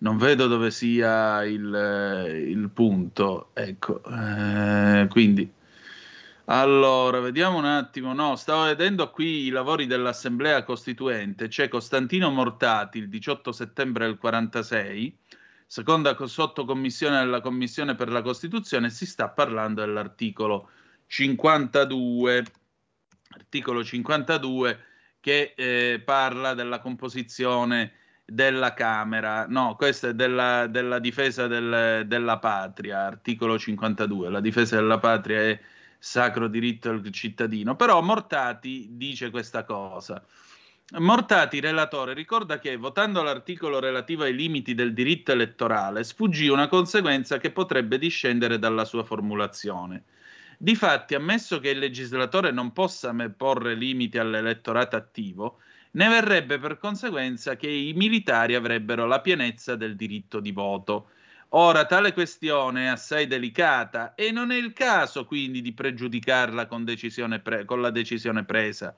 non vedo dove sia il, il punto. Ecco, eh, quindi. Allora, vediamo un attimo. No, stavo vedendo qui i lavori dell'Assemblea Costituente. C'è Costantino Mortati il 18 settembre del 46, seconda co- sottocommissione della Commissione per la Costituzione. Si sta parlando dell'articolo 52. Articolo 52 che eh, parla della composizione della Camera. No, questo è della, della difesa del- della patria. Articolo 52. La difesa della patria è sacro diritto del cittadino. Però Mortati dice questa cosa. Mortati, relatore, ricorda che votando l'articolo relativo ai limiti del diritto elettorale sfuggì una conseguenza che potrebbe discendere dalla sua formulazione. Difatti, ammesso che il legislatore non possa porre limiti all'elettorato attivo, ne verrebbe per conseguenza che i militari avrebbero la pienezza del diritto di voto. Ora, tale questione è assai delicata e non è il caso quindi di pregiudicarla con, pre- con la decisione presa.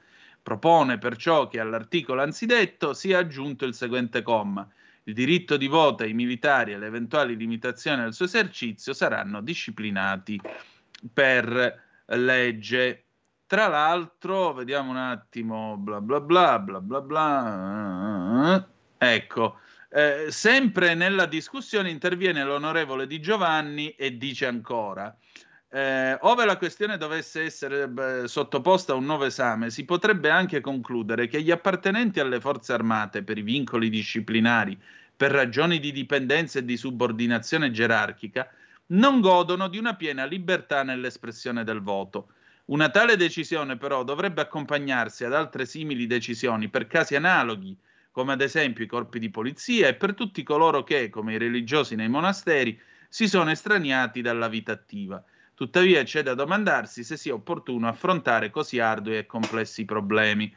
Propone perciò che all'articolo anzidetto sia aggiunto il seguente comma. Il diritto di voto ai militari e le eventuali limitazioni al suo esercizio saranno disciplinati per legge. Tra l'altro, vediamo un attimo, bla bla bla bla bla bla. Ecco, eh, sempre nella discussione interviene l'onorevole Di Giovanni e dice ancora: eh, ove la questione dovesse essere beh, sottoposta a un nuovo esame, si potrebbe anche concludere che gli appartenenti alle forze armate per i vincoli disciplinari, per ragioni di dipendenza e di subordinazione gerarchica, non godono di una piena libertà nell'espressione del voto. Una tale decisione però dovrebbe accompagnarsi ad altre simili decisioni per casi analoghi, come ad esempio i corpi di polizia e per tutti coloro che, come i religiosi nei monasteri, si sono estraniati dalla vita attiva. Tuttavia c'è da domandarsi se sia opportuno affrontare così ardui e complessi problemi.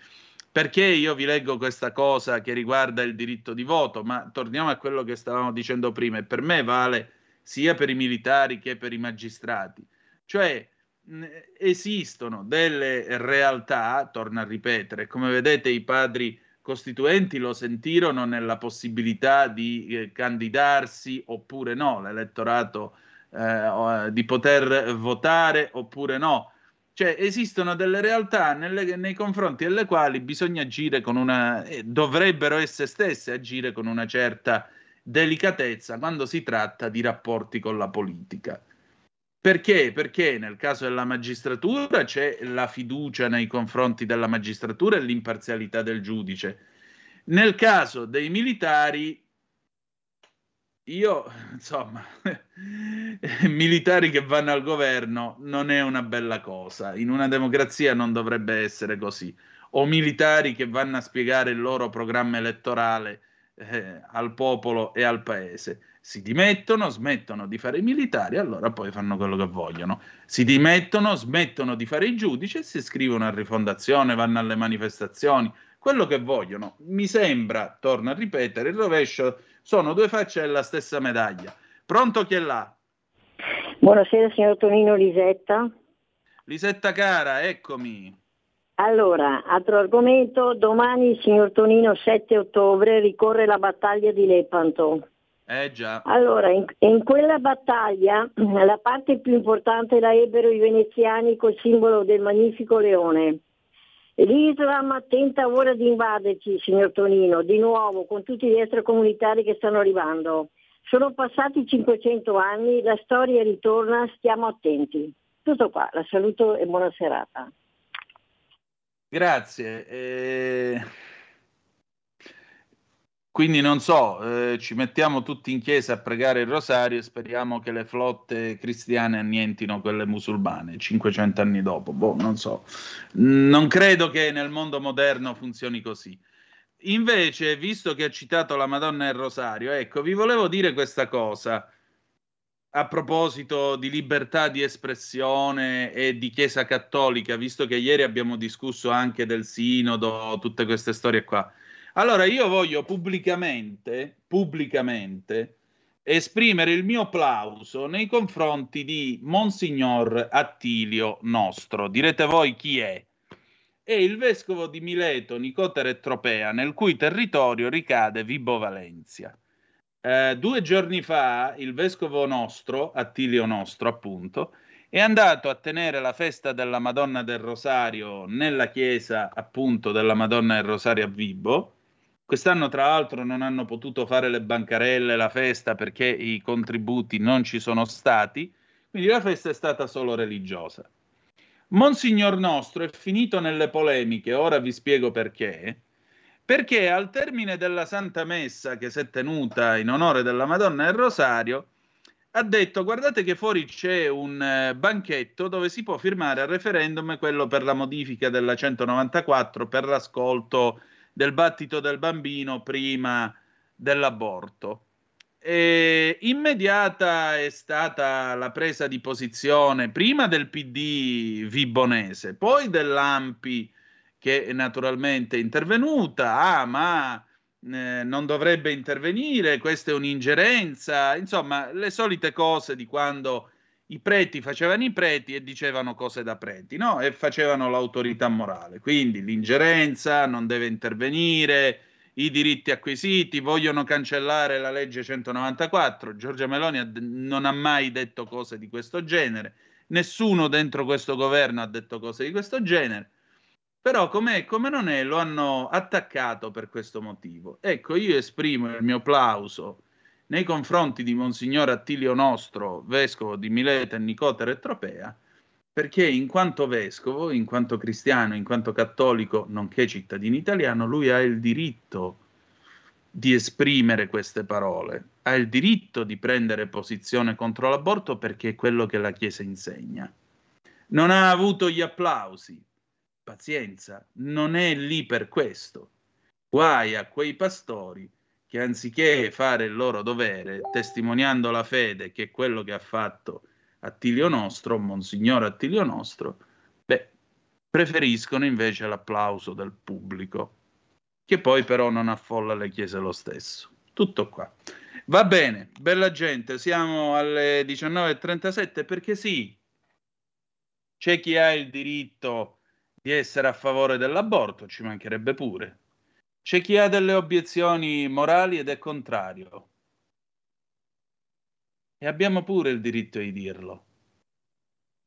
Perché io vi leggo questa cosa che riguarda il diritto di voto, ma torniamo a quello che stavamo dicendo prima, e per me vale sia per i militari che per i magistrati. Cioè, esistono delle realtà, torno a ripetere, come vedete i padri costituenti lo sentirono nella possibilità di eh, candidarsi oppure no, l'elettorato eh, o- di poter votare oppure no. Cioè esistono delle realtà nelle- nei confronti delle quali bisogna agire con una, eh, dovrebbero esse stesse agire con una certa delicatezza quando si tratta di rapporti con la politica. Perché? Perché nel caso della magistratura c'è la fiducia nei confronti della magistratura e l'imparzialità del giudice. Nel caso dei militari, io, insomma, militari che vanno al governo non è una bella cosa. In una democrazia non dovrebbe essere così. O militari che vanno a spiegare il loro programma elettorale eh, al popolo e al paese. Si dimettono, smettono di fare i militari, allora poi fanno quello che vogliono. Si dimettono, smettono di fare i giudici e si iscrivono a rifondazione, vanno alle manifestazioni, quello che vogliono. Mi sembra, torno a ripetere, il rovescio sono due facce della stessa medaglia. Pronto chi è là? Buonasera signor Tonino Lisetta. Lisetta cara, eccomi. Allora, altro argomento, domani signor Tonino 7 ottobre ricorre la battaglia di Lepanto. Eh già. Allora, in, in quella battaglia la parte più importante la ebbero i veneziani col simbolo del magnifico leone. L'Islam tenta ora di invaderci, signor Tonino, di nuovo con tutti gli extracomunitari che stanno arrivando. Sono passati 500 anni, la storia ritorna, stiamo attenti. Tutto qua, la saluto e buona serata. Grazie. eh, Quindi non so, eh, ci mettiamo tutti in chiesa a pregare il rosario e speriamo che le flotte cristiane annientino quelle musulmane 500 anni dopo. Boh, non so. Non credo che nel mondo moderno funzioni così. Invece, visto che ha citato la Madonna e il rosario, ecco, vi volevo dire questa cosa a proposito di libertà di espressione e di Chiesa Cattolica, visto che ieri abbiamo discusso anche del sinodo, tutte queste storie qua. Allora io voglio pubblicamente, pubblicamente esprimere il mio plauso nei confronti di Monsignor Attilio Nostro. Direte voi chi è? È il vescovo di Mileto, Nicotere e Tropea, nel cui territorio ricade Vibo Valencia. Eh, due giorni fa il vescovo nostro, Attilio Nostro appunto, è andato a tenere la festa della Madonna del Rosario nella chiesa appunto della Madonna del Rosario a Vibo. Quest'anno tra l'altro non hanno potuto fare le bancarelle, la festa perché i contributi non ci sono stati, quindi la festa è stata solo religiosa. Monsignor Nostro è finito nelle polemiche, ora vi spiego perché, perché al termine della Santa Messa che si è tenuta in onore della Madonna del Rosario, ha detto guardate che fuori c'è un eh, banchetto dove si può firmare al referendum quello per la modifica della 194 per l'ascolto del battito del bambino prima dell'aborto. E immediata è stata la presa di posizione prima del PD vibonese, poi dell'AMPI che naturalmente è intervenuta, ah ma eh, non dovrebbe intervenire, questa è un'ingerenza, insomma le solite cose di quando i preti facevano i preti e dicevano cose da preti, no? E facevano l'autorità morale. Quindi l'ingerenza non deve intervenire, i diritti acquisiti, vogliono cancellare la legge 194. Giorgia Meloni non ha mai detto cose di questo genere, nessuno dentro questo governo ha detto cose di questo genere. Però com'è, come non è, lo hanno attaccato per questo motivo. Ecco, io esprimo il mio plauso nei confronti di Monsignor Attilio Nostro, vescovo di Mileta e Nicotere e Tropea, perché in quanto vescovo, in quanto cristiano, in quanto cattolico, nonché cittadino italiano, lui ha il diritto di esprimere queste parole, ha il diritto di prendere posizione contro l'aborto perché è quello che la Chiesa insegna. Non ha avuto gli applausi, pazienza, non è lì per questo. Guai a quei pastori che anziché fare il loro dovere, testimoniando la fede, che è quello che ha fatto Attilio Nostro, Monsignor Attilio Nostro, beh, preferiscono invece l'applauso del pubblico, che poi però non affolla le chiese lo stesso. Tutto qua. Va bene, bella gente, siamo alle 19.37 perché sì, c'è chi ha il diritto di essere a favore dell'aborto, ci mancherebbe pure. C'è chi ha delle obiezioni morali ed è contrario. E abbiamo pure il diritto di dirlo.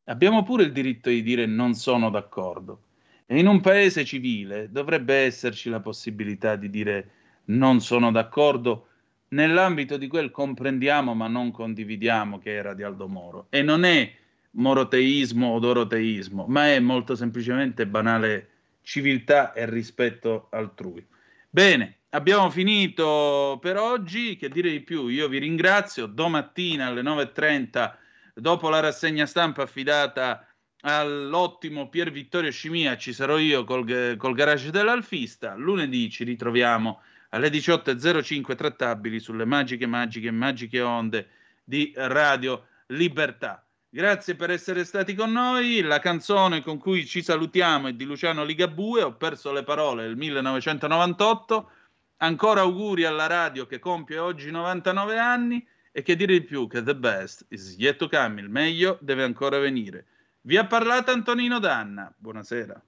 Abbiamo pure il diritto di dire non sono d'accordo. E in un paese civile dovrebbe esserci la possibilità di dire non sono d'accordo nell'ambito di quel comprendiamo ma non condividiamo che era di Aldo Moro. E non è moroteismo o doroteismo, ma è molto semplicemente banale civiltà e rispetto altrui. Bene, abbiamo finito per oggi, che dire di più? Io vi ringrazio, domattina alle 9.30, dopo la rassegna stampa affidata all'ottimo Pier Vittorio Scimia, ci sarò io col, col garage dell'Alfista, lunedì ci ritroviamo alle 18.05 trattabili sulle magiche, magiche, magiche onde di Radio Libertà. Grazie per essere stati con noi. La canzone con cui ci salutiamo è di Luciano Ligabue, Ho perso le parole del 1998. Ancora auguri alla radio che compie oggi 99 anni e che dire di più che the best is yet to come, il meglio deve ancora venire. Vi ha parlato Antonino Danna. Buonasera.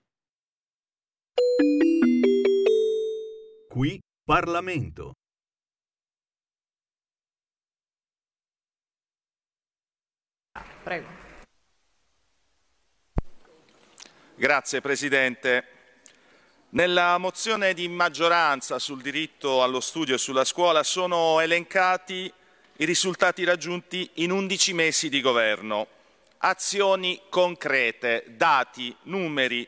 Qui Parlamento. Prego. Grazie Presidente. Nella mozione di maggioranza sul diritto allo studio e sulla scuola sono elencati i risultati raggiunti in 11 mesi di governo, azioni concrete, dati, numeri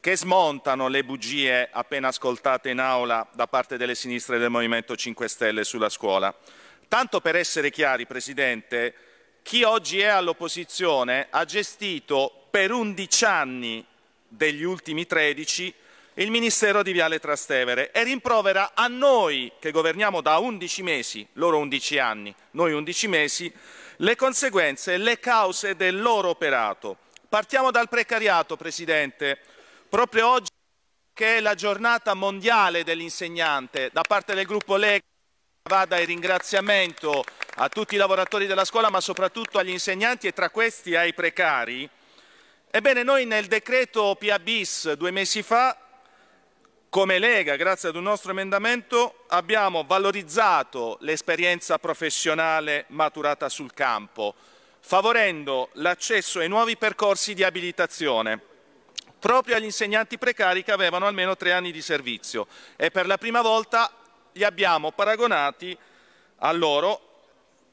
che smontano le bugie appena ascoltate in aula da parte delle sinistre del Movimento 5 Stelle sulla scuola. Tanto per essere chiari, Presidente, chi oggi è all'opposizione ha gestito per 11 anni degli ultimi 13 il Ministero di Viale Trastevere e rimprovera a noi che governiamo da 11 mesi, loro 11 anni, noi 11 mesi, le conseguenze e le cause del loro operato. Partiamo dal precariato, Presidente. Proprio oggi che è la giornata mondiale dell'insegnante, da parte del gruppo Lega vada il ringraziamento a tutti i lavoratori della scuola, ma soprattutto agli insegnanti e tra questi ai precari. Ebbene, noi nel decreto PA bis due mesi fa, come Lega, grazie ad un nostro emendamento, abbiamo valorizzato l'esperienza professionale maturata sul campo, favorendo l'accesso ai nuovi percorsi di abilitazione proprio agli insegnanti precari che avevano almeno tre anni di servizio e per la prima volta li abbiamo paragonati a loro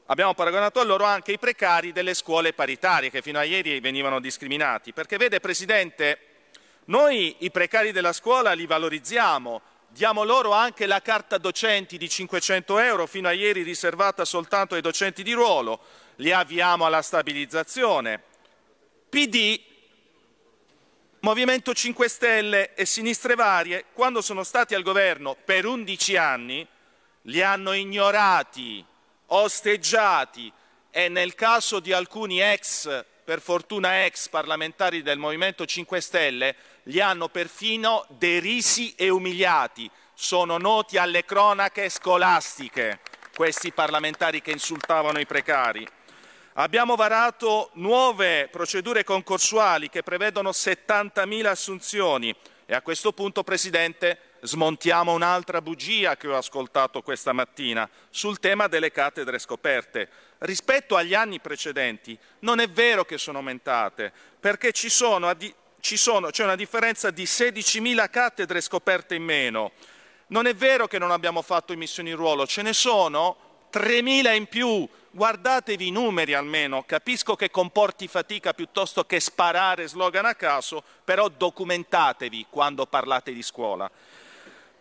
abbiamo paragonato a loro anche i precari delle scuole paritarie che fino a ieri venivano discriminati. Perché vede, Presidente, noi i precari della scuola li valorizziamo, diamo loro anche la carta docenti di 500 euro, fino a ieri riservata soltanto ai docenti di ruolo, li avviamo alla stabilizzazione. PD, Movimento 5 Stelle e sinistre varie, quando sono stati al governo per 11 anni, li hanno ignorati osteggiati e nel caso di alcuni ex, per fortuna ex parlamentari del Movimento 5 Stelle, li hanno perfino derisi e umiliati. Sono noti alle cronache scolastiche questi parlamentari che insultavano i precari. Abbiamo varato nuove procedure concorsuali che prevedono 70.000 assunzioni e a questo punto, Presidente, smontiamo un'altra bugia che ho ascoltato questa mattina sul tema delle cattedre scoperte. Rispetto agli anni precedenti non è vero che sono aumentate, perché ci sono, ci sono, c'è una differenza di 16.000 cattedre scoperte in meno. Non è vero che non abbiamo fatto immissioni in ruolo, ce ne sono 3.000 in più. Guardatevi i numeri almeno, capisco che comporti fatica piuttosto che sparare slogan a caso, però documentatevi quando parlate di scuola.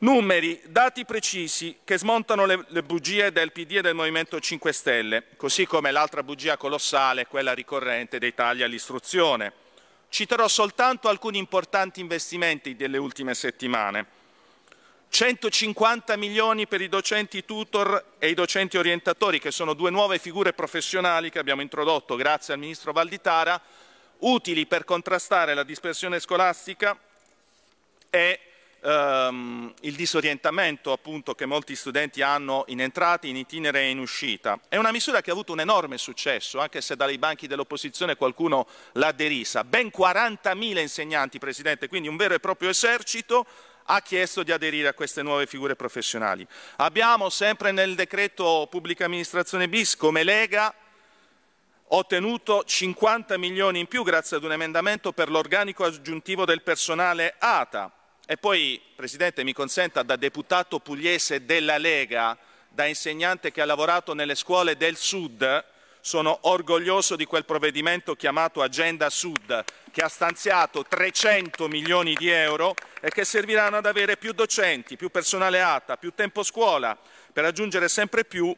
Numeri, dati precisi che smontano le, le, bugie del PD e del Movimento 5 Stelle, così come l'altra bugia colossale, quella ricorrente dei tagli all'istruzione. Citerò soltanto alcuni importanti investimenti delle ultime settimane. 150 milioni per i docenti tutor e i docenti orientatori, che sono due nuove figure professionali che abbiamo introdotto grazie al Ministro Valditara, utili per contrastare la dispersione scolastica e ehm, il disorientamento appunto che molti studenti hanno in entrata, in itinere e in uscita. È una misura che ha avuto un enorme successo, anche se dai banchi dell'opposizione qualcuno l'ha derisa. Ben 40.000 insegnanti, Presidente, quindi un vero e proprio esercito, ha chiesto di aderire a queste nuove figure professionali. Abbiamo sempre nel decreto pubblica amministrazione bis come Lega ottenuto 50 milioni in più grazie ad un emendamento per l'organico aggiuntivo del personale ATA. E poi, Presidente, mi consenta, da deputato pugliese della Lega, da insegnante che ha lavorato nelle scuole del Sud, sono orgoglioso di quel provvedimento chiamato Agenda Sud, che ha stanziato 300 milioni di euro e che serviranno ad avere più docenti, più personale ATA, più tempo scuola, per raggiungere sempre più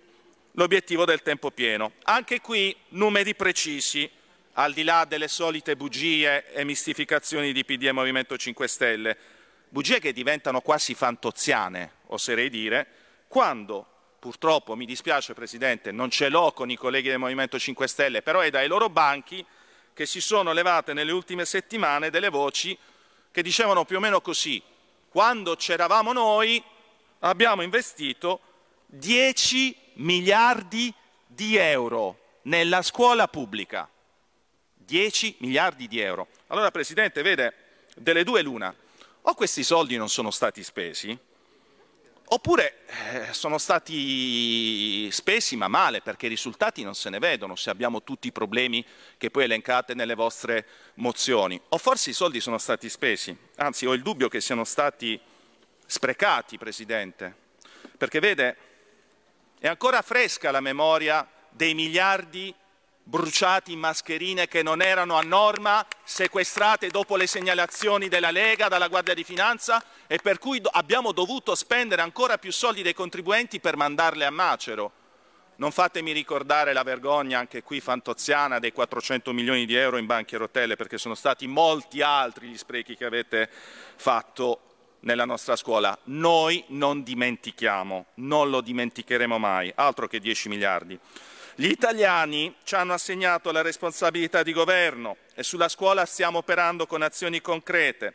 l'obiettivo del tempo pieno. Anche qui numeri precisi, al di là delle solite bugie e mistificazioni di PD e Movimento 5 Stelle, bugie che diventano quasi fantoziane, oserei dire, quando purtroppo mi dispiace Presidente, non ce l'ho con i colleghi del Movimento 5 Stelle, però è dai loro banchi che si sono levate nelle ultime settimane delle voci che dicevano più o meno così, quando c'eravamo noi abbiamo investito 10 miliardi di euro nella scuola pubblica. 10 miliardi di euro. Allora Presidente, vede, delle due l'una, o questi soldi non sono stati spesi, Oppure eh, sono stati spesi ma male perché i risultati non se ne vedono se abbiamo tutti i problemi che poi elencate nelle vostre mozioni. O forse i soldi sono stati spesi, anzi ho il dubbio che siano stati sprecati, Presidente, perché vede, è ancora fresca la memoria dei miliardi bruciati in mascherine che non erano a norma, sequestrate dopo le segnalazioni della Lega, dalla Guardia di Finanza e per cui abbiamo dovuto spendere ancora più soldi dei contribuenti per mandarle a macero. Non fatemi ricordare la vergogna anche qui fantoziana dei 400 milioni di euro in banchi e rotelle, perché sono stati molti altri gli sprechi che avete fatto nella nostra scuola. Noi non dimentichiamo, non lo dimenticheremo mai, altro che 10 miliardi. Gli italiani ci hanno assegnato la responsabilità di governo e sulla scuola stiamo operando con azioni concrete.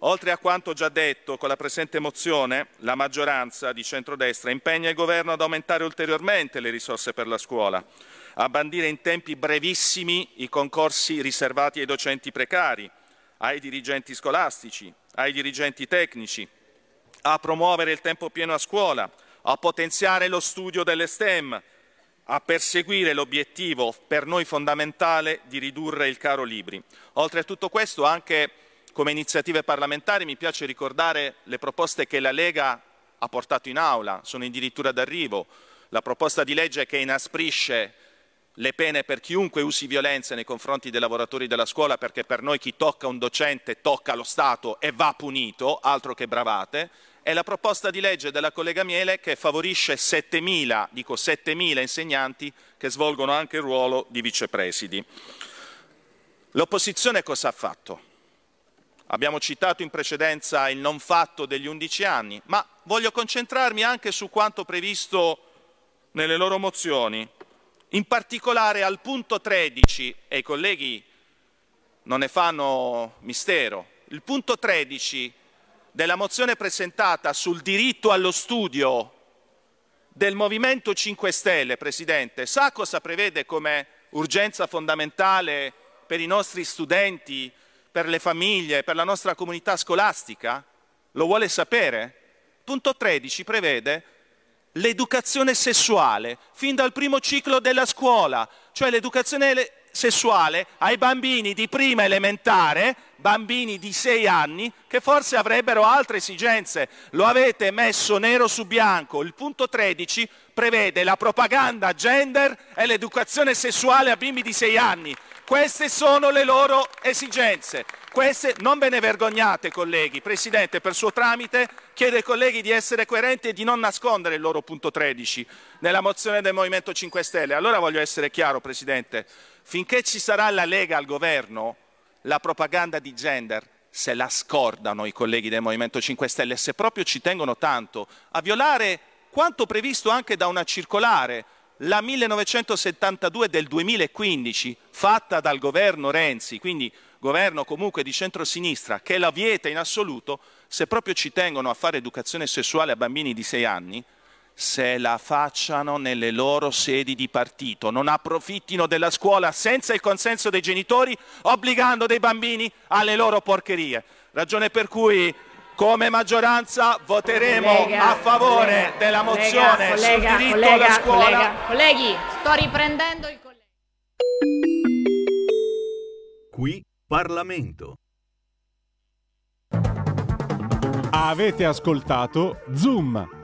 Oltre a quanto già detto, con la presente mozione la maggioranza di centrodestra impegna il governo ad aumentare ulteriormente le risorse per la scuola, a bandire in tempi brevissimi i concorsi riservati ai docenti precari, ai dirigenti scolastici, ai dirigenti tecnici, a promuovere il tempo pieno a scuola, a potenziare lo studio delle STEM, a perseguire l'obiettivo per noi fondamentale di ridurre il caro libri. Oltre a tutto questo, anche come iniziative parlamentari mi piace ricordare le proposte che la Lega ha portato in aula, sono addirittura d'arrivo, la proposta di legge che inasprisce le pene per chiunque usi violenza nei confronti dei lavoratori della scuola, perché per noi chi tocca un docente tocca lo Stato e va punito, altro che bravate, e la proposta di legge della collega Miele che favorisce 7.000, dico 7.000 insegnanti che svolgono anche il ruolo di vicepresidi. L'opposizione cosa ha fatto? Abbiamo citato in precedenza il non fatto degli 11 anni, ma voglio concentrarmi anche su quanto previsto nelle loro mozioni, in particolare al punto 13, e i colleghi non ne fanno mistero, il punto 13 della mozione presentata sul diritto allo studio del Movimento 5 Stelle, Presidente, sa cosa prevede come urgenza fondamentale per i nostri studenti, per le famiglie, per la nostra comunità scolastica? Lo vuole sapere? Punto 13 prevede l'educazione sessuale fin dal primo ciclo della scuola, cioè l'educazione le- sessuale ai bambini di prima elementare, bambini di 6 anni, che forse avrebbero altre esigenze. Lo avete messo nero su bianco. Il punto 13 prevede la propaganda gender e l'educazione sessuale a bimbi di 6 anni. Queste sono le loro esigenze. Queste non ve ne vergognate, colleghi. Presidente, per suo tramite chiedo ai colleghi di essere coerenti e di non nascondere il loro punto 13 nella mozione del Movimento 5 Stelle. Allora voglio essere chiaro, Presidente. Finché ci sarà la Lega al governo, la propaganda di gender se la scordano i colleghi del Movimento 5 Stelle, se proprio ci tengono tanto a violare quanto previsto anche da una circolare la 1972 del 2015, fatta dal governo Renzi, quindi governo comunque di centrosinistra, che la vieta in assoluto, se proprio ci tengono a fare educazione sessuale a bambini di 6 anni, se la facciano nelle loro sedi di partito, non approfittino della scuola senza il consenso dei genitori, obbligando dei bambini alle loro porcherie. Ragione per cui come maggioranza voteremo Collega, a favore collega, della mozione collega, sul diritto collega, alla scuola. collega. Colleghi, sto riprendendo il collega. Qui Parlamento. Avete ascoltato Zoom,